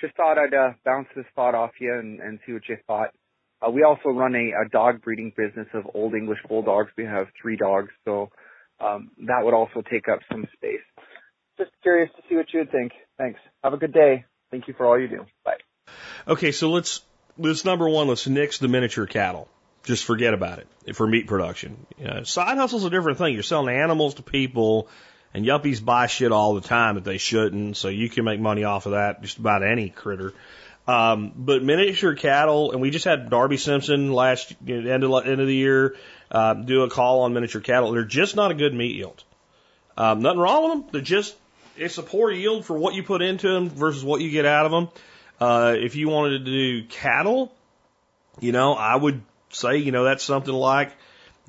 Just thought I'd uh, bounce this thought off you and, and see what you thought. Uh, we also run a, a dog breeding business of old English bulldogs. We have three dogs, so um, that would also take up some space just curious to see what you would think. Thanks. Have a good day. Thank you for all you do. Bye. Okay, so let's let's number one, let's nix the miniature cattle. Just forget about it for meat production. Uh, side hustle's a different thing. You're selling animals to people, and yuppies buy shit all the time that they shouldn't. So you can make money off of that, just about any critter. Um, but miniature cattle, and we just had Darby Simpson last you know, end of end of the year uh, do a call on miniature cattle. They're just not a good meat yield. Um, nothing wrong with them. They're just it's a poor yield for what you put into them versus what you get out of them. Uh, if you wanted to do cattle, you know, I would say, you know, that's something like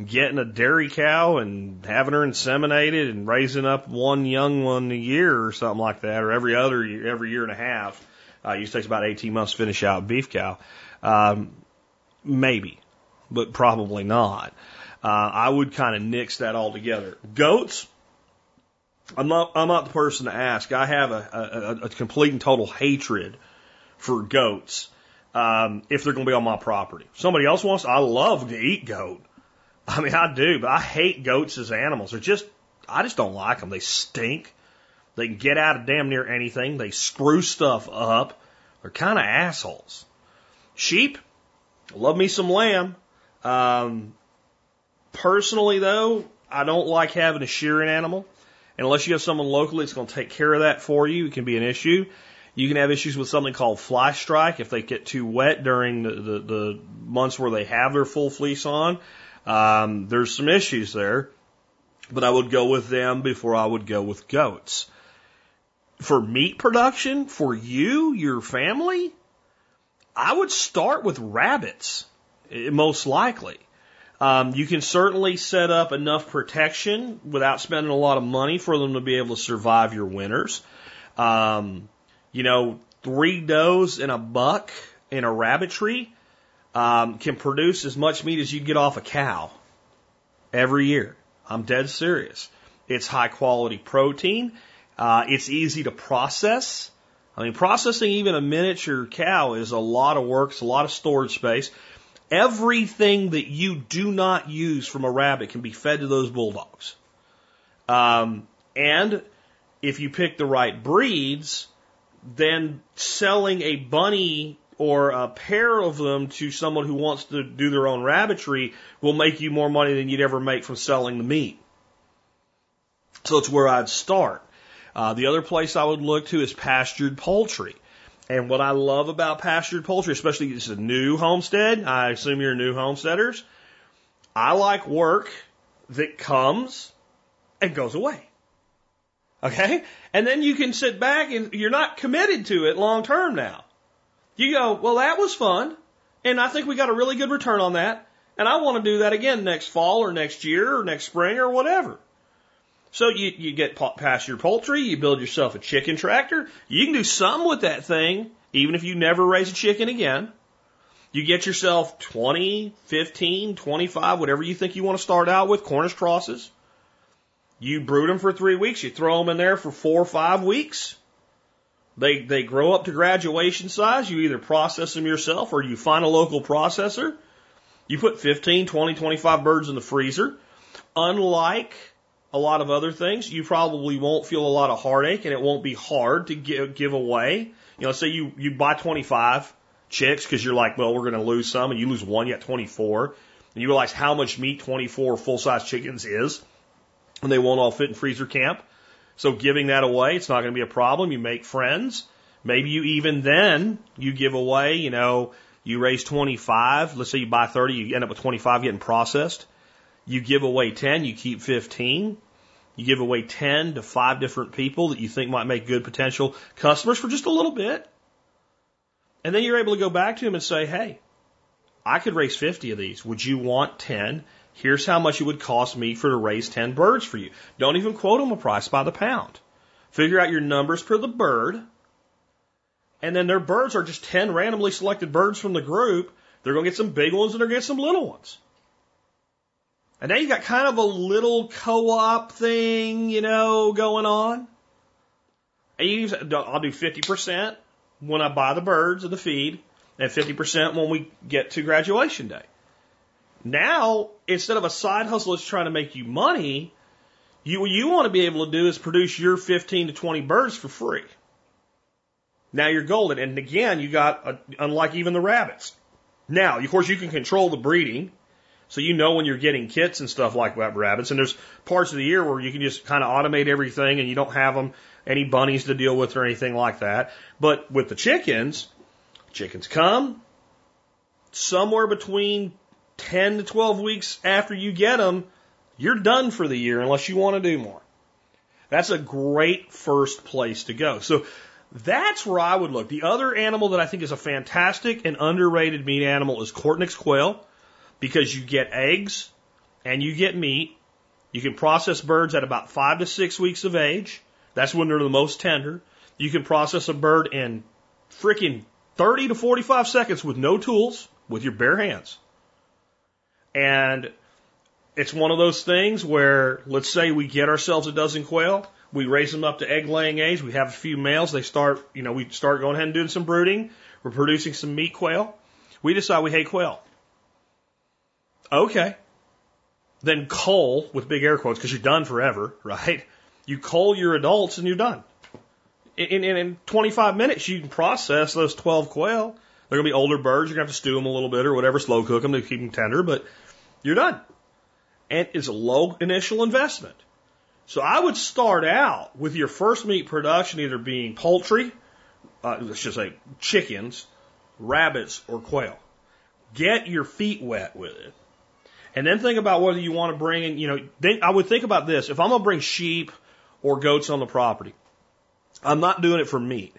getting a dairy cow and having her inseminated and raising up one young one a year or something like that, or every other year, every year and a half. Uh, it takes about 18 months to finish out beef cow. Um, maybe, but probably not. Uh, I would kind of nix that altogether. Goats, I'm not I'm not the person to ask. I have a, a, a complete and total hatred for goats um, if they're going to be on my property. somebody else wants, I love to eat goat. I mean, I do, but I hate goats as animals. They're just I just don't like them. They stink. They can get out of damn near anything. They screw stuff up. They're kind of assholes. Sheep, love me some lamb. Um, personally, though, I don't like having a shearing animal. And unless you have someone locally that's going to take care of that for you, it can be an issue. You can have issues with something called fly strike if they get too wet during the, the, the months where they have their full fleece on. Um, there's some issues there, but I would go with them before I would go with goats. For meat production, for you, your family, I would start with rabbits, eh, most likely. Um, you can certainly set up enough protection without spending a lot of money for them to be able to survive your winters. Um, you know, three does and a buck in a rabbitry um, can produce as much meat as you get off a cow every year. I'm dead serious. It's high quality protein. Uh, it's easy to process. I mean, processing even a miniature cow is a lot of work. It's a lot of storage space. Everything that you do not use from a rabbit can be fed to those bulldogs. Um, and if you pick the right breeds, then selling a bunny or a pair of them to someone who wants to do their own rabbitry will make you more money than you'd ever make from selling the meat. So it's where I'd start. Uh, the other place I would look to is pastured poultry. And what I love about pastured poultry, especially if it's a new homestead, I assume you're new homesteaders, I like work that comes and goes away. Okay? And then you can sit back and you're not committed to it long term now. You go, well, that was fun. And I think we got a really good return on that. And I want to do that again next fall or next year or next spring or whatever. So you, you get past your poultry, you build yourself a chicken tractor. You can do some with that thing, even if you never raise a chicken again. You get yourself 20, 15, 25, whatever you think you want to start out with, Cornish crosses. You brood them for three weeks. You throw them in there for four or five weeks. They, they grow up to graduation size. You either process them yourself or you find a local processor. You put 15, 20, 25 birds in the freezer. Unlike a lot of other things, you probably won't feel a lot of heartache and it won't be hard to give, give away. You know, say you, you buy 25 chicks because you're like, well, we're going to lose some and you lose one, you got 24. And you realize how much meat 24 full size chickens is and they won't all fit in freezer camp. So giving that away, it's not going to be a problem. You make friends. Maybe you even then you give away, you know, you raise 25. Let's say you buy 30, you end up with 25 getting processed. You give away 10, you keep 15. You give away 10 to five different people that you think might make good potential customers for just a little bit. And then you're able to go back to them and say, hey, I could raise 50 of these. Would you want 10? Here's how much it would cost me for to raise 10 birds for you. Don't even quote them a price by the pound. Figure out your numbers per the bird. And then their birds are just 10 randomly selected birds from the group. They're going to get some big ones and they're going to get some little ones. And now you've got kind of a little co-op thing, you know, going on. And you, I'll do 50% when I buy the birds and the feed and 50% when we get to graduation day. Now, instead of a side hustle that's trying to make you money, you, what you want to be able to do is produce your 15 to 20 birds for free. Now you're golden. And again, you got, a, unlike even the rabbits. Now, of course, you can control the breeding. So you know when you're getting kits and stuff like that rabbits. And there's parts of the year where you can just kind of automate everything and you don't have them any bunnies to deal with or anything like that. But with the chickens, chickens come somewhere between 10 to 12 weeks after you get them, you're done for the year unless you want to do more. That's a great first place to go. So that's where I would look. The other animal that I think is a fantastic and underrated meat animal is Coturnix quail because you get eggs and you get meat. You can process birds at about five to six weeks of age. That's when they're the most tender. You can process a bird in freaking 30 to 45 seconds with no tools, with your bare hands. And it's one of those things where, let's say we get ourselves a dozen quail, we raise them up to egg laying age, we have a few males, they start, you know, we start going ahead and doing some brooding, we're producing some meat quail. We decide we hate quail. Okay. Then cull, with big air quotes, because you're done forever, right? You cull your adults and you're done. In, in, in 25 minutes, you can process those 12 quail. They're going to be older birds. You're going to have to stew them a little bit or whatever, slow cook them to keep them tender, but you're done. And it's a low initial investment. So I would start out with your first meat production either being poultry, uh, let's just say chickens, rabbits, or quail. Get your feet wet with it. And then think about whether you want to bring in, you know, I would think about this. If I'm going to bring sheep or goats on the property, I'm not doing it for meat.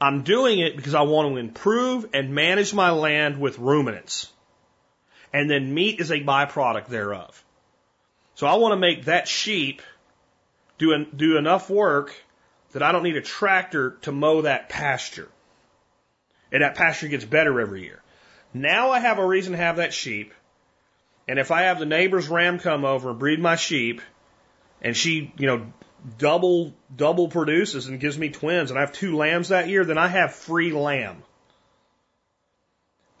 I'm doing it because I want to improve and manage my land with ruminants. And then meat is a byproduct thereof. So I want to make that sheep do, an, do enough work that I don't need a tractor to mow that pasture. And that pasture gets better every year. Now I have a reason to have that sheep. And if I have the neighbor's ram come over and breed my sheep, and she, you know, double double produces and gives me twins, and I have two lambs that year, then I have free lamb.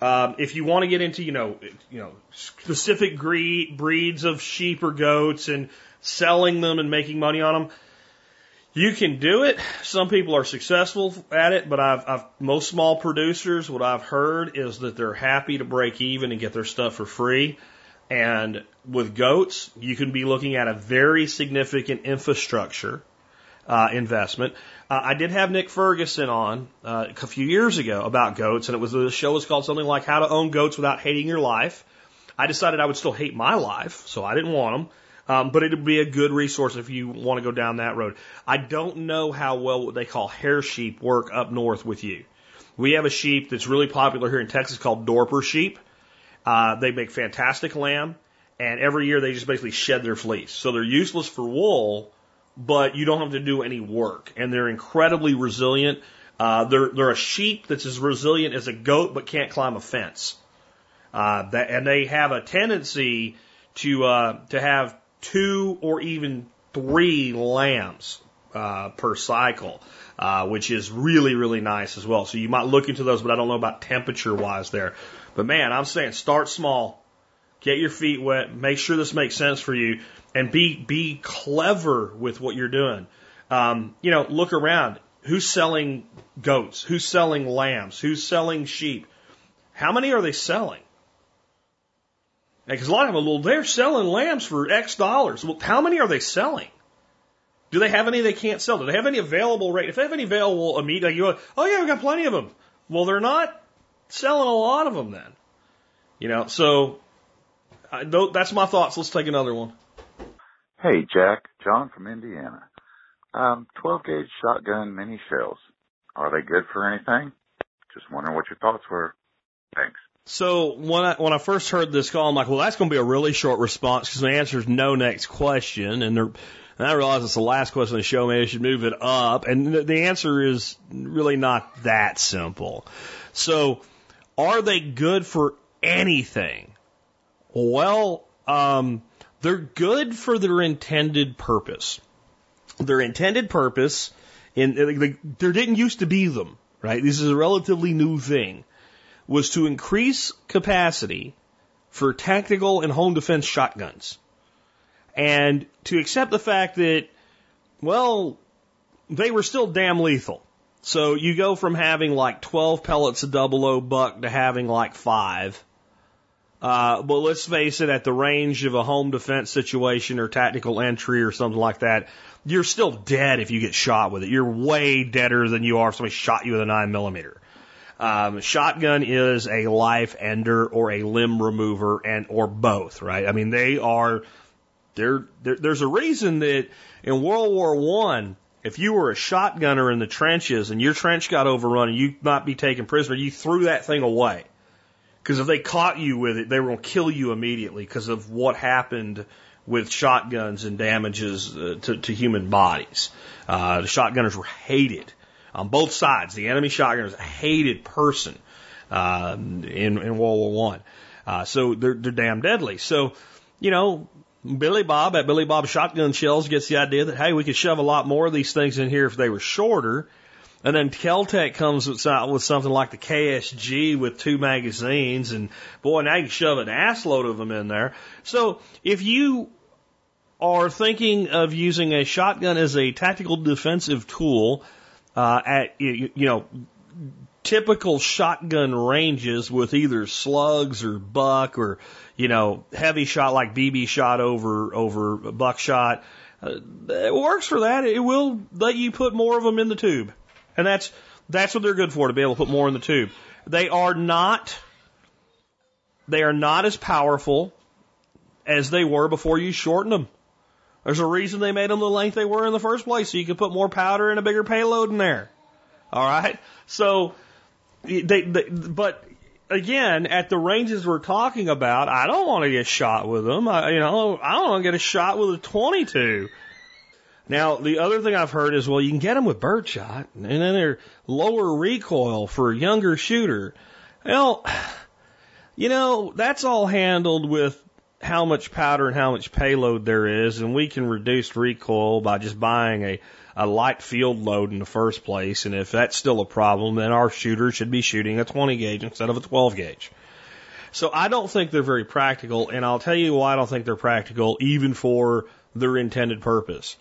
Um, if you want to get into, you know, you know, specific breeds of sheep or goats and selling them and making money on them, you can do it. Some people are successful at it, but I've, I've, most small producers, what I've heard is that they're happy to break even and get their stuff for free. And with goats, you can be looking at a very significant infrastructure uh, investment. Uh, I did have Nick Ferguson on uh, a few years ago about goats, and it was the show was called something like "How to Own Goats Without Hating Your Life." I decided I would still hate my life, so I didn't want them. Um, but it'd be a good resource if you want to go down that road. I don't know how well what they call hair sheep work up north with you. We have a sheep that's really popular here in Texas called Dorper sheep. Uh, they make fantastic lamb, and every year they just basically shed their fleece. So they're useless for wool, but you don't have to do any work, and they're incredibly resilient. Uh, they're they're a sheep that's as resilient as a goat, but can't climb a fence. Uh, that, and they have a tendency to uh, to have two or even three lambs uh, per cycle, uh, which is really, really nice as well. So you might look into those, but I don't know about temperature wise there. But man, I'm saying start small, get your feet wet, make sure this makes sense for you, and be be clever with what you're doing. Um, you know, look around. Who's selling goats? Who's selling lambs? Who's selling sheep? How many are they selling? Because a lot of them, well, they're selling lambs for X dollars. Well, how many are they selling? Do they have any they can't sell? Do they have any available right? If they have any available meat, like you go, oh yeah, we've got plenty of them. Well, they're not selling a lot of them then. You know, so I, that's my thoughts. Let's take another one. Hey, Jack, John from Indiana. Um, 12 gauge shotgun mini shells. Are they good for anything? Just wondering what your thoughts were. Thanks. So when I when I first heard this call, I'm like, well, that's going to be a really short response because the answer is no next question, and. And I realize it's the last question of the show. Maybe I should move it up. And the, the answer is really not that simple. So, are they good for anything? Well, um, they're good for their intended purpose. Their intended purpose, in there didn't used to be them, right? This is a relatively new thing was to increase capacity for tactical and home defense shotguns. And to accept the fact that, well, they were still damn lethal. So you go from having like 12 pellets of double O buck to having like five. Uh, but let's face it, at the range of a home defense situation or tactical entry or something like that, you're still dead if you get shot with it. You're way deader than you are if somebody shot you with a nine millimeter. Um, shotgun is a life ender or a limb remover and or both, right? I mean, they are. There, there's a reason that in World War One, if you were a shotgunner in the trenches and your trench got overrun and you might be taken prisoner, you threw that thing away. Because if they caught you with it, they were going to kill you immediately because of what happened with shotguns and damages uh, to, to human bodies. Uh, the shotgunners were hated on both sides. The enemy shotgun was a hated person uh, in, in World War One. Uh, so they're, they're damn deadly. So, you know, Billy Bob at Billy Bob Shotgun Shells gets the idea that, hey, we could shove a lot more of these things in here if they were shorter. And then Keltec comes with, with something like the KSG with two magazines, and boy, now you can shove an assload of them in there. So if you are thinking of using a shotgun as a tactical defensive tool, uh, at you, you know typical shotgun ranges with either slugs or buck or you know heavy shot like BB shot over over buckshot. Uh, it works for that. It will let you put more of them in the tube, and that's that's what they're good for to be able to put more in the tube. They are not they are not as powerful as they were before you shortened them. There's a reason they made them the length they were in the first place, so you could put more powder and a bigger payload in there. All right. So they, they but again, at the ranges we're talking about, I don't want to get shot with them. I, you know, I don't want to get a shot with a 22. Now, the other thing I've heard is, well, you can get them with birdshot, and then they're lower recoil for a younger shooter. Well, you know, that's all handled with how much powder and how much payload there is, and we can reduce recoil by just buying a, a light field load in the first place. And if that's still a problem, then our shooter should be shooting a 20 gauge instead of a 12 gauge. So I don't think they're very practical, and I'll tell you why I don't think they're practical, even for their intended purpose.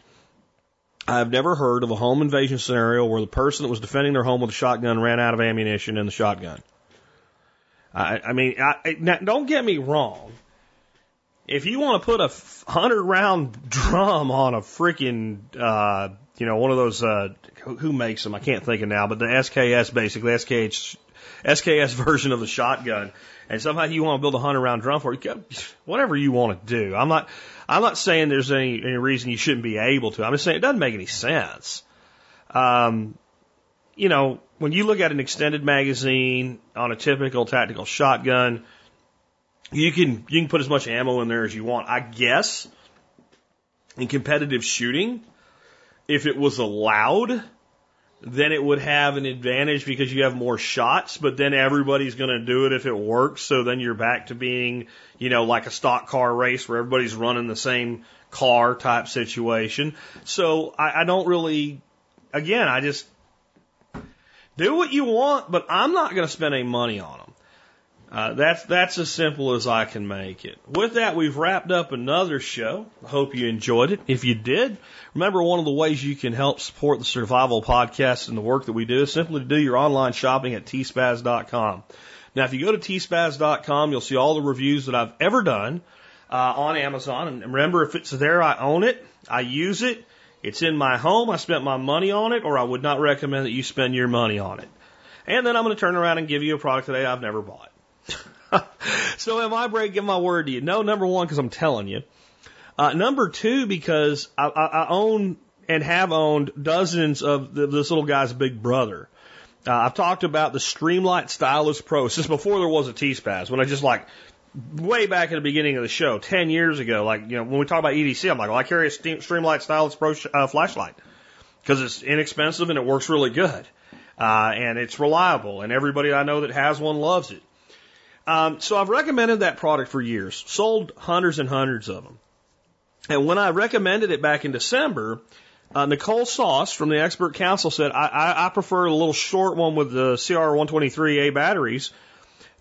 I've never heard of a home invasion scenario where the person that was defending their home with a shotgun ran out of ammunition in the shotgun. I, I mean, I, now, don't get me wrong. If you want to put a hundred round drum on a freaking, uh, you know, one of those, uh, who makes them? I can't think of now, but the SKS basically, SKH, SKS version of the shotgun, and somehow you want to build a hundred round drum for it, whatever you want to do. I'm not, I'm not saying there's any, any reason you shouldn't be able to. I'm just saying it doesn't make any sense. Um, you know, when you look at an extended magazine on a typical tactical shotgun, you can you can put as much ammo in there as you want. I guess in competitive shooting, if it was allowed, then it would have an advantage because you have more shots, but then everybody's going to do it if it works. So then you're back to being, you know, like a stock car race where everybody's running the same car type situation. So I, I don't really, again, I just do what you want, but I'm not going to spend any money on them. Uh, that's that's as simple as I can make it. With that, we've wrapped up another show. I hope you enjoyed it. If you did, remember one of the ways you can help support the Survival Podcast and the work that we do is simply to do your online shopping at tspaz.com. Now, if you go to tspaz.com, you'll see all the reviews that I've ever done uh, on Amazon. And remember, if it's there, I own it, I use it, it's in my home, I spent my money on it, or I would not recommend that you spend your money on it. And then I'm going to turn around and give you a product today I've never bought. so am I breaking my word to you? No, number one, because I'm telling you. Uh, number two, because I, I, I own and have owned dozens of the, this little guy's big brother. Uh, I've talked about the Streamlight Stylus Pro since before there was a T-Spaz. When I just like way back at the beginning of the show, ten years ago, like you know when we talk about EDC, I'm like, well, I carry a Streamlight Stylus Pro uh, flashlight because it's inexpensive and it works really good, uh, and it's reliable, and everybody I know that has one loves it. Um, so I've recommended that product for years, sold hundreds and hundreds of them. And when I recommended it back in December, uh, Nicole Sauce from the expert council said, I, I, I prefer a little short one with the CR123A batteries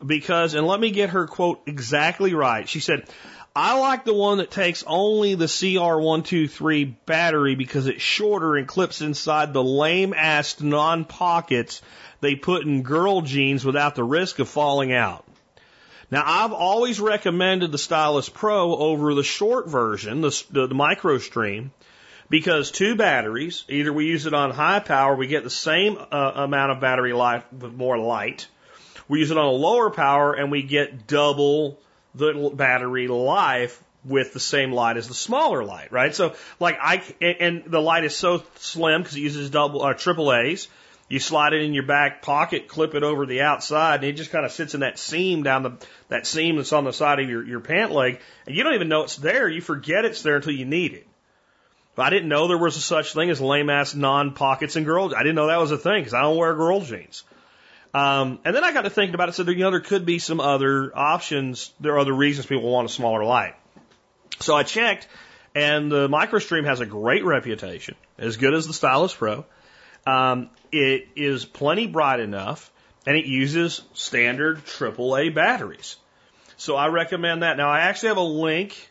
because, and let me get her quote exactly right. She said, I like the one that takes only the CR123 battery because it's shorter and clips inside the lame ass non pockets they put in girl jeans without the risk of falling out. Now, I've always recommended the Stylus Pro over the short version, the, the, the Micro Stream, because two batteries, either we use it on high power, we get the same uh, amount of battery life with more light. We use it on a lower power and we get double the battery life with the same light as the smaller light, right? So, like I, and the light is so slim because it uses double, or triple A's you slide it in your back pocket, clip it over the outside, and it just kind of sits in that seam down the that seam that's on the side of your, your pant leg, and you don't even know it's there. You forget it's there until you need it. But I didn't know there was a such thing as lame ass non pockets and girls. I didn't know that was a thing because I don't wear girl jeans. Um, and then I got to thinking about it. So you know there could be some other options. There are other reasons people want a smaller light. So I checked, and the MicroStream has a great reputation, as good as the Stylus Pro. Um, it is plenty bright enough and it uses standard AAA batteries. So I recommend that. Now I actually have a link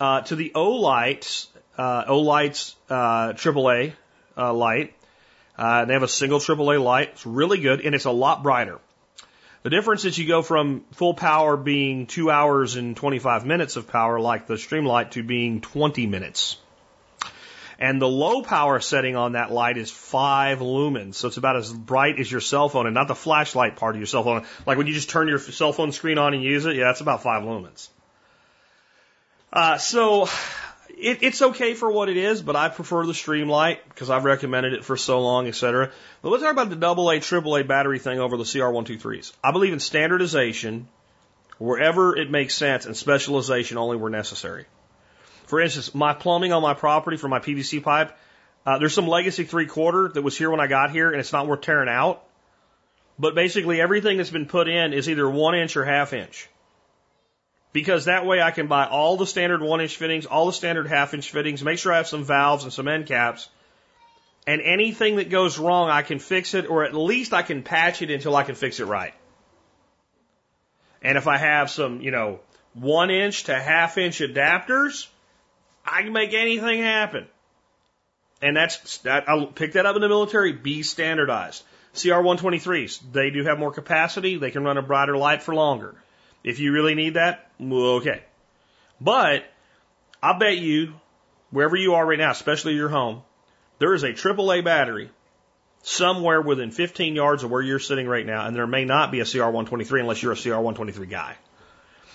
uh, to the Olights, uh, Olights uh, AAA uh, light. Uh, they have a single AAA light. It's really good and it's a lot brighter. The difference is you go from full power being two hours and 25 minutes of power like the Streamlight to being 20 minutes. And the low power setting on that light is five lumens. So it's about as bright as your cell phone and not the flashlight part of your cell phone. Like when you just turn your cell phone screen on and use it, yeah, that's about five lumens. Uh, so it, it's okay for what it is, but I prefer the Streamlight because I've recommended it for so long, etc. But let's talk about the AA, AAA battery thing over the CR123s. I believe in standardization wherever it makes sense and specialization only where necessary. For instance, my plumbing on my property for my PVC pipe, uh, there's some legacy three quarter that was here when I got here and it's not worth tearing out. But basically everything that's been put in is either one inch or half inch. Because that way I can buy all the standard one inch fittings, all the standard half inch fittings, make sure I have some valves and some end caps. And anything that goes wrong, I can fix it, or at least I can patch it until I can fix it right. And if I have some, you know, one inch to half inch adapters, I can make anything happen. And that's, that, I'll pick that up in the military, be standardized. CR123s, they do have more capacity, they can run a brighter light for longer. If you really need that, okay. But I bet you, wherever you are right now, especially your home, there is a AAA battery somewhere within 15 yards of where you're sitting right now, and there may not be a CR123 unless you're a CR123 guy.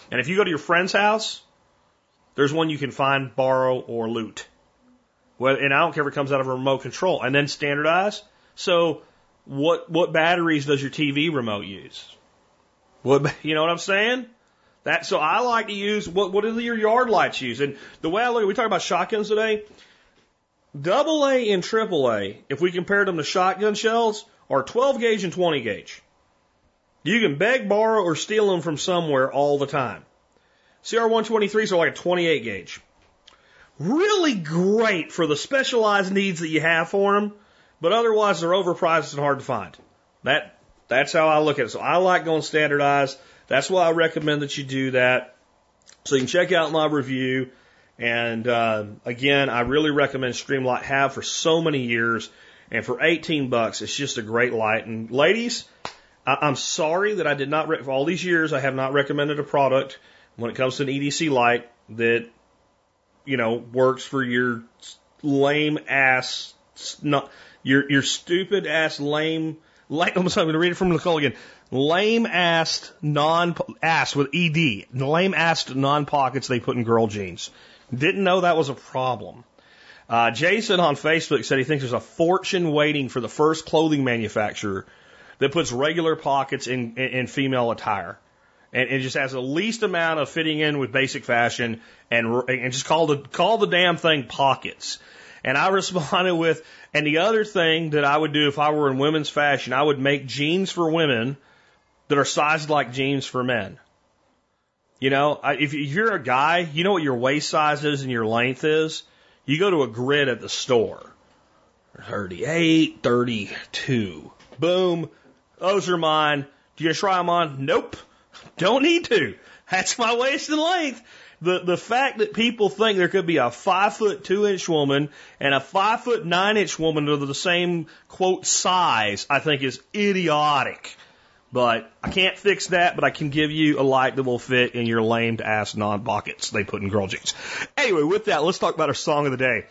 And if you go to your friend's house, there's one you can find, borrow, or loot. Well, and I don't care if it comes out of a remote control, and then standardize. So, what what batteries does your TV remote use? What you know what I'm saying? That so I like to use what what do your yard lights use? And the way I look, we talk about shotguns today. Double A and triple A, if we compared them to shotgun shells, are 12 gauge and 20 gauge. You can beg, borrow, or steal them from somewhere all the time. CR123s are like a 28 gauge. Really great for the specialized needs that you have for them, but otherwise they're overpriced and hard to find. That that's how I look at it. So I like going standardized. That's why I recommend that you do that. So you can check out my review. And uh, again, I really recommend Streamlight. Have for so many years, and for 18 bucks, it's just a great light. And ladies, I- I'm sorry that I did not. Re- for all these years, I have not recommended a product when it comes to an EDC light that you know works for your lame ass, not your your stupid ass lame. Like, I'm going to read it from Nicole again. Lame assed non ass with ed. Lame assed non pockets they put in girl jeans. Didn't know that was a problem. Uh, Jason on Facebook said he thinks there's a fortune waiting for the first clothing manufacturer that puts regular pockets in, in, in female attire. And it just has the least amount of fitting in with basic fashion and, and just call the, call the damn thing pockets. And I responded with, and the other thing that I would do if I were in women's fashion, I would make jeans for women that are sized like jeans for men. You know, if you're a guy, you know what your waist size is and your length is. You go to a grid at the store. 38, 32. Boom. Those are mine. Do you try them on? Nope. Don't need to. That's my waist and length. The the fact that people think there could be a five foot two inch woman and a five foot nine inch woman that are the same quote size, I think is idiotic. But I can't fix that, but I can give you a light that will fit in your lamed ass non pockets they put in girl jeans. Anyway, with that, let's talk about our song of the day.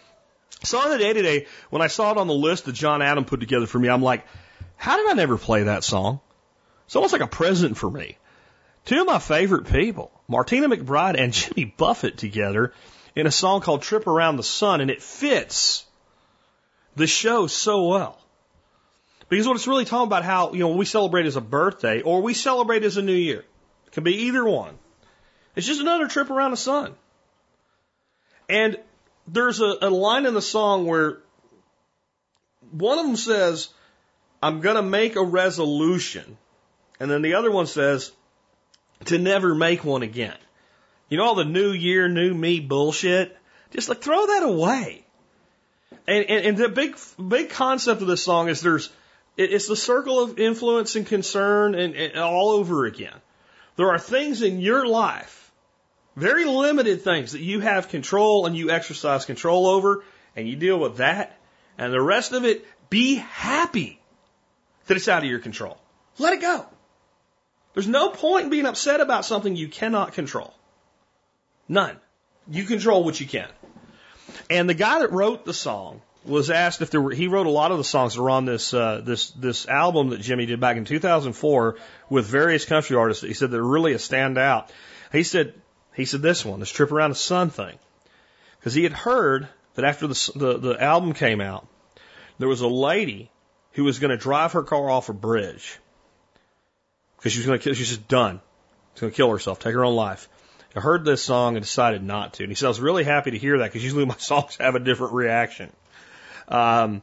Song of the day today, when I saw it on the list that John Adam put together for me, I'm like, how did I never play that song? It's almost like a present for me. Two of my favorite people, Martina McBride and Jimmy Buffett together in a song called Trip Around the Sun, and it fits the show so well. Because what it's really talking about how, you know, we celebrate as a birthday or we celebrate as a new year. It can be either one. It's just another trip around the sun. And there's a, a line in the song where one of them says, I'm going to make a resolution. And then the other one says, to never make one again. You know, all the new year, new me bullshit? Just like throw that away. And, and, and the big, big concept of this song is there's, it's the circle of influence and concern and, and all over again. There are things in your life, very limited things that you have control and you exercise control over and you deal with that. And the rest of it, be happy that it's out of your control. Let it go. There's no point in being upset about something you cannot control. None. You control what you can. And the guy that wrote the song was asked if there were. He wrote a lot of the songs that were on this uh, this this album that Jimmy did back in 2004 with various country artists. He said they're really a standout. He said he said this one, this trip around the sun thing, because he had heard that after the, the, the album came out, there was a lady who was going to drive her car off a bridge because she was going to she's just done. She's going to kill herself, take her own life. I heard this song and decided not to. And he said, I was really happy to hear that because usually my songs have a different reaction. Um,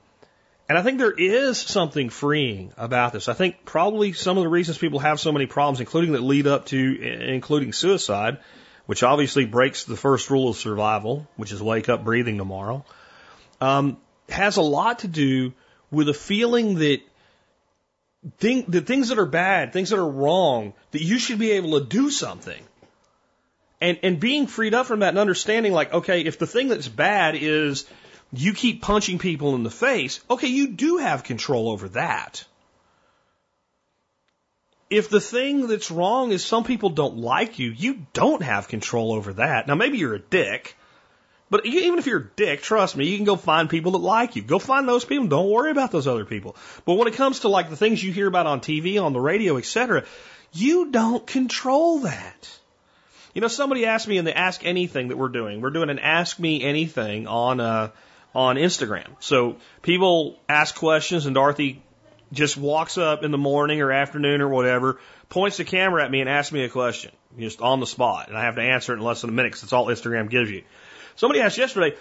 and I think there is something freeing about this. I think probably some of the reasons people have so many problems, including that lead up to including suicide, which obviously breaks the first rule of survival, which is wake up breathing tomorrow, um, has a lot to do with a feeling that thing, the things that are bad, things that are wrong, that you should be able to do something. And, and being freed up from that and understanding like, okay, if the thing that's bad is you keep punching people in the face, okay, you do have control over that. If the thing that's wrong is some people don't like you, you don't have control over that. Now maybe you're a dick, but even if you're a dick, trust me, you can go find people that like you. Go find those people. Don't worry about those other people. But when it comes to like the things you hear about on TV, on the radio, etc., you don't control that. You know, somebody asked me in the Ask Anything that we're doing. We're doing an Ask Me Anything on uh, on Instagram. So people ask questions, and Dorothy just walks up in the morning or afternoon or whatever, points the camera at me, and asks me a question just on the spot, and I have to answer it in less than a minute because that's all Instagram gives you. Somebody asked yesterday,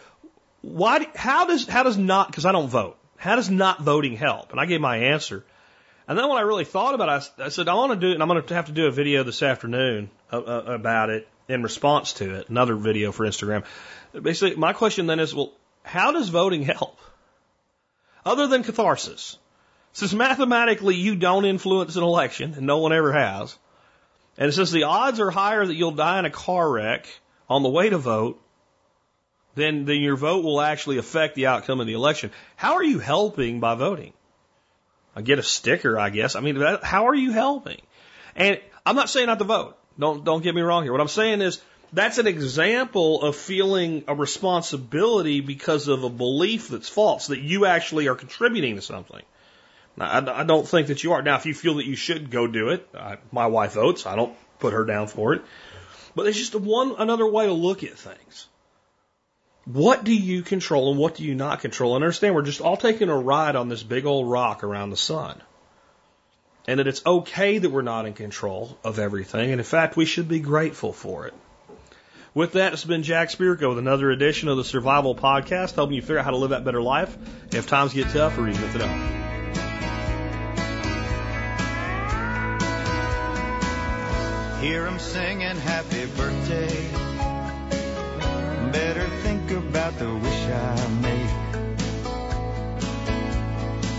why? How does how does not? Because I don't vote. How does not voting help? And I gave my answer. And then when I really thought about it, I, I said, I want to do it, and I'm going to have to do a video this afternoon uh, uh, about it in response to it, another video for Instagram. Basically, my question then is, well, how does voting help? Other than catharsis. Since mathematically you don't influence an election, and no one ever has, and since the odds are higher that you'll die in a car wreck on the way to vote, then, then your vote will actually affect the outcome of the election. How are you helping by voting? I get a sticker, I guess. I mean, that, how are you helping? And I'm not saying not to vote. Don't don't get me wrong here. What I'm saying is that's an example of feeling a responsibility because of a belief that's false that you actually are contributing to something. Now, I, I don't think that you are. Now, if you feel that you should go do it, I, my wife votes. I don't put her down for it. But it's just one another way to look at things. What do you control and what do you not control? And understand we're just all taking a ride on this big old rock around the sun. And that it's okay that we're not in control of everything. And in fact, we should be grateful for it. With that, it's been Jack Spirko with another edition of the Survival Podcast, helping you figure out how to live that better life if times get tough or even if they don't. Hear 'em singing happy birthday. About the wish I make.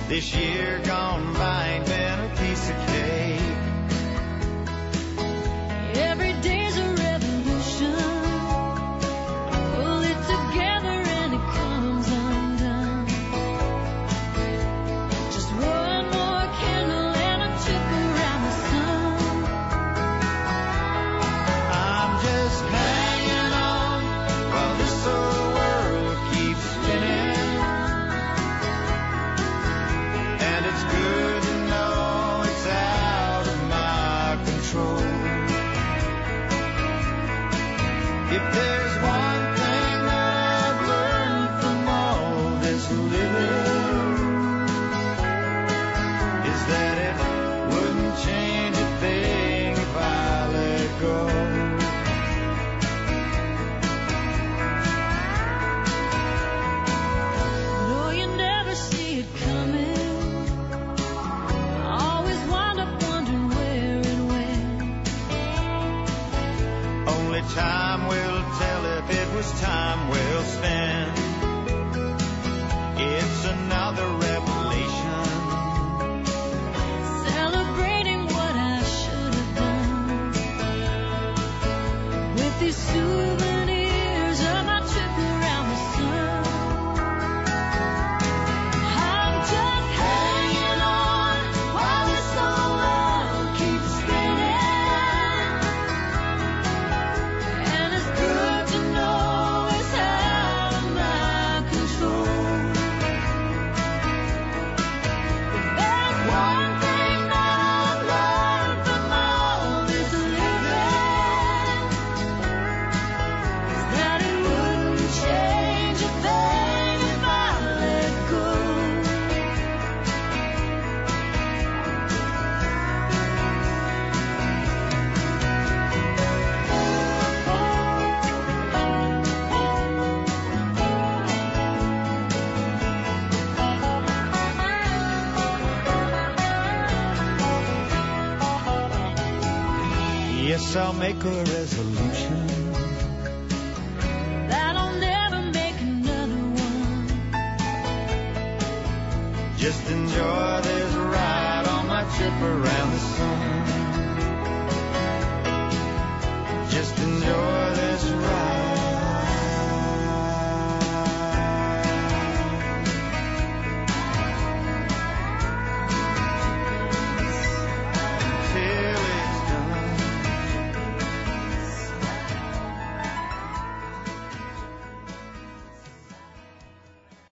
This year gone by ain't been a piece of cake. Every day's a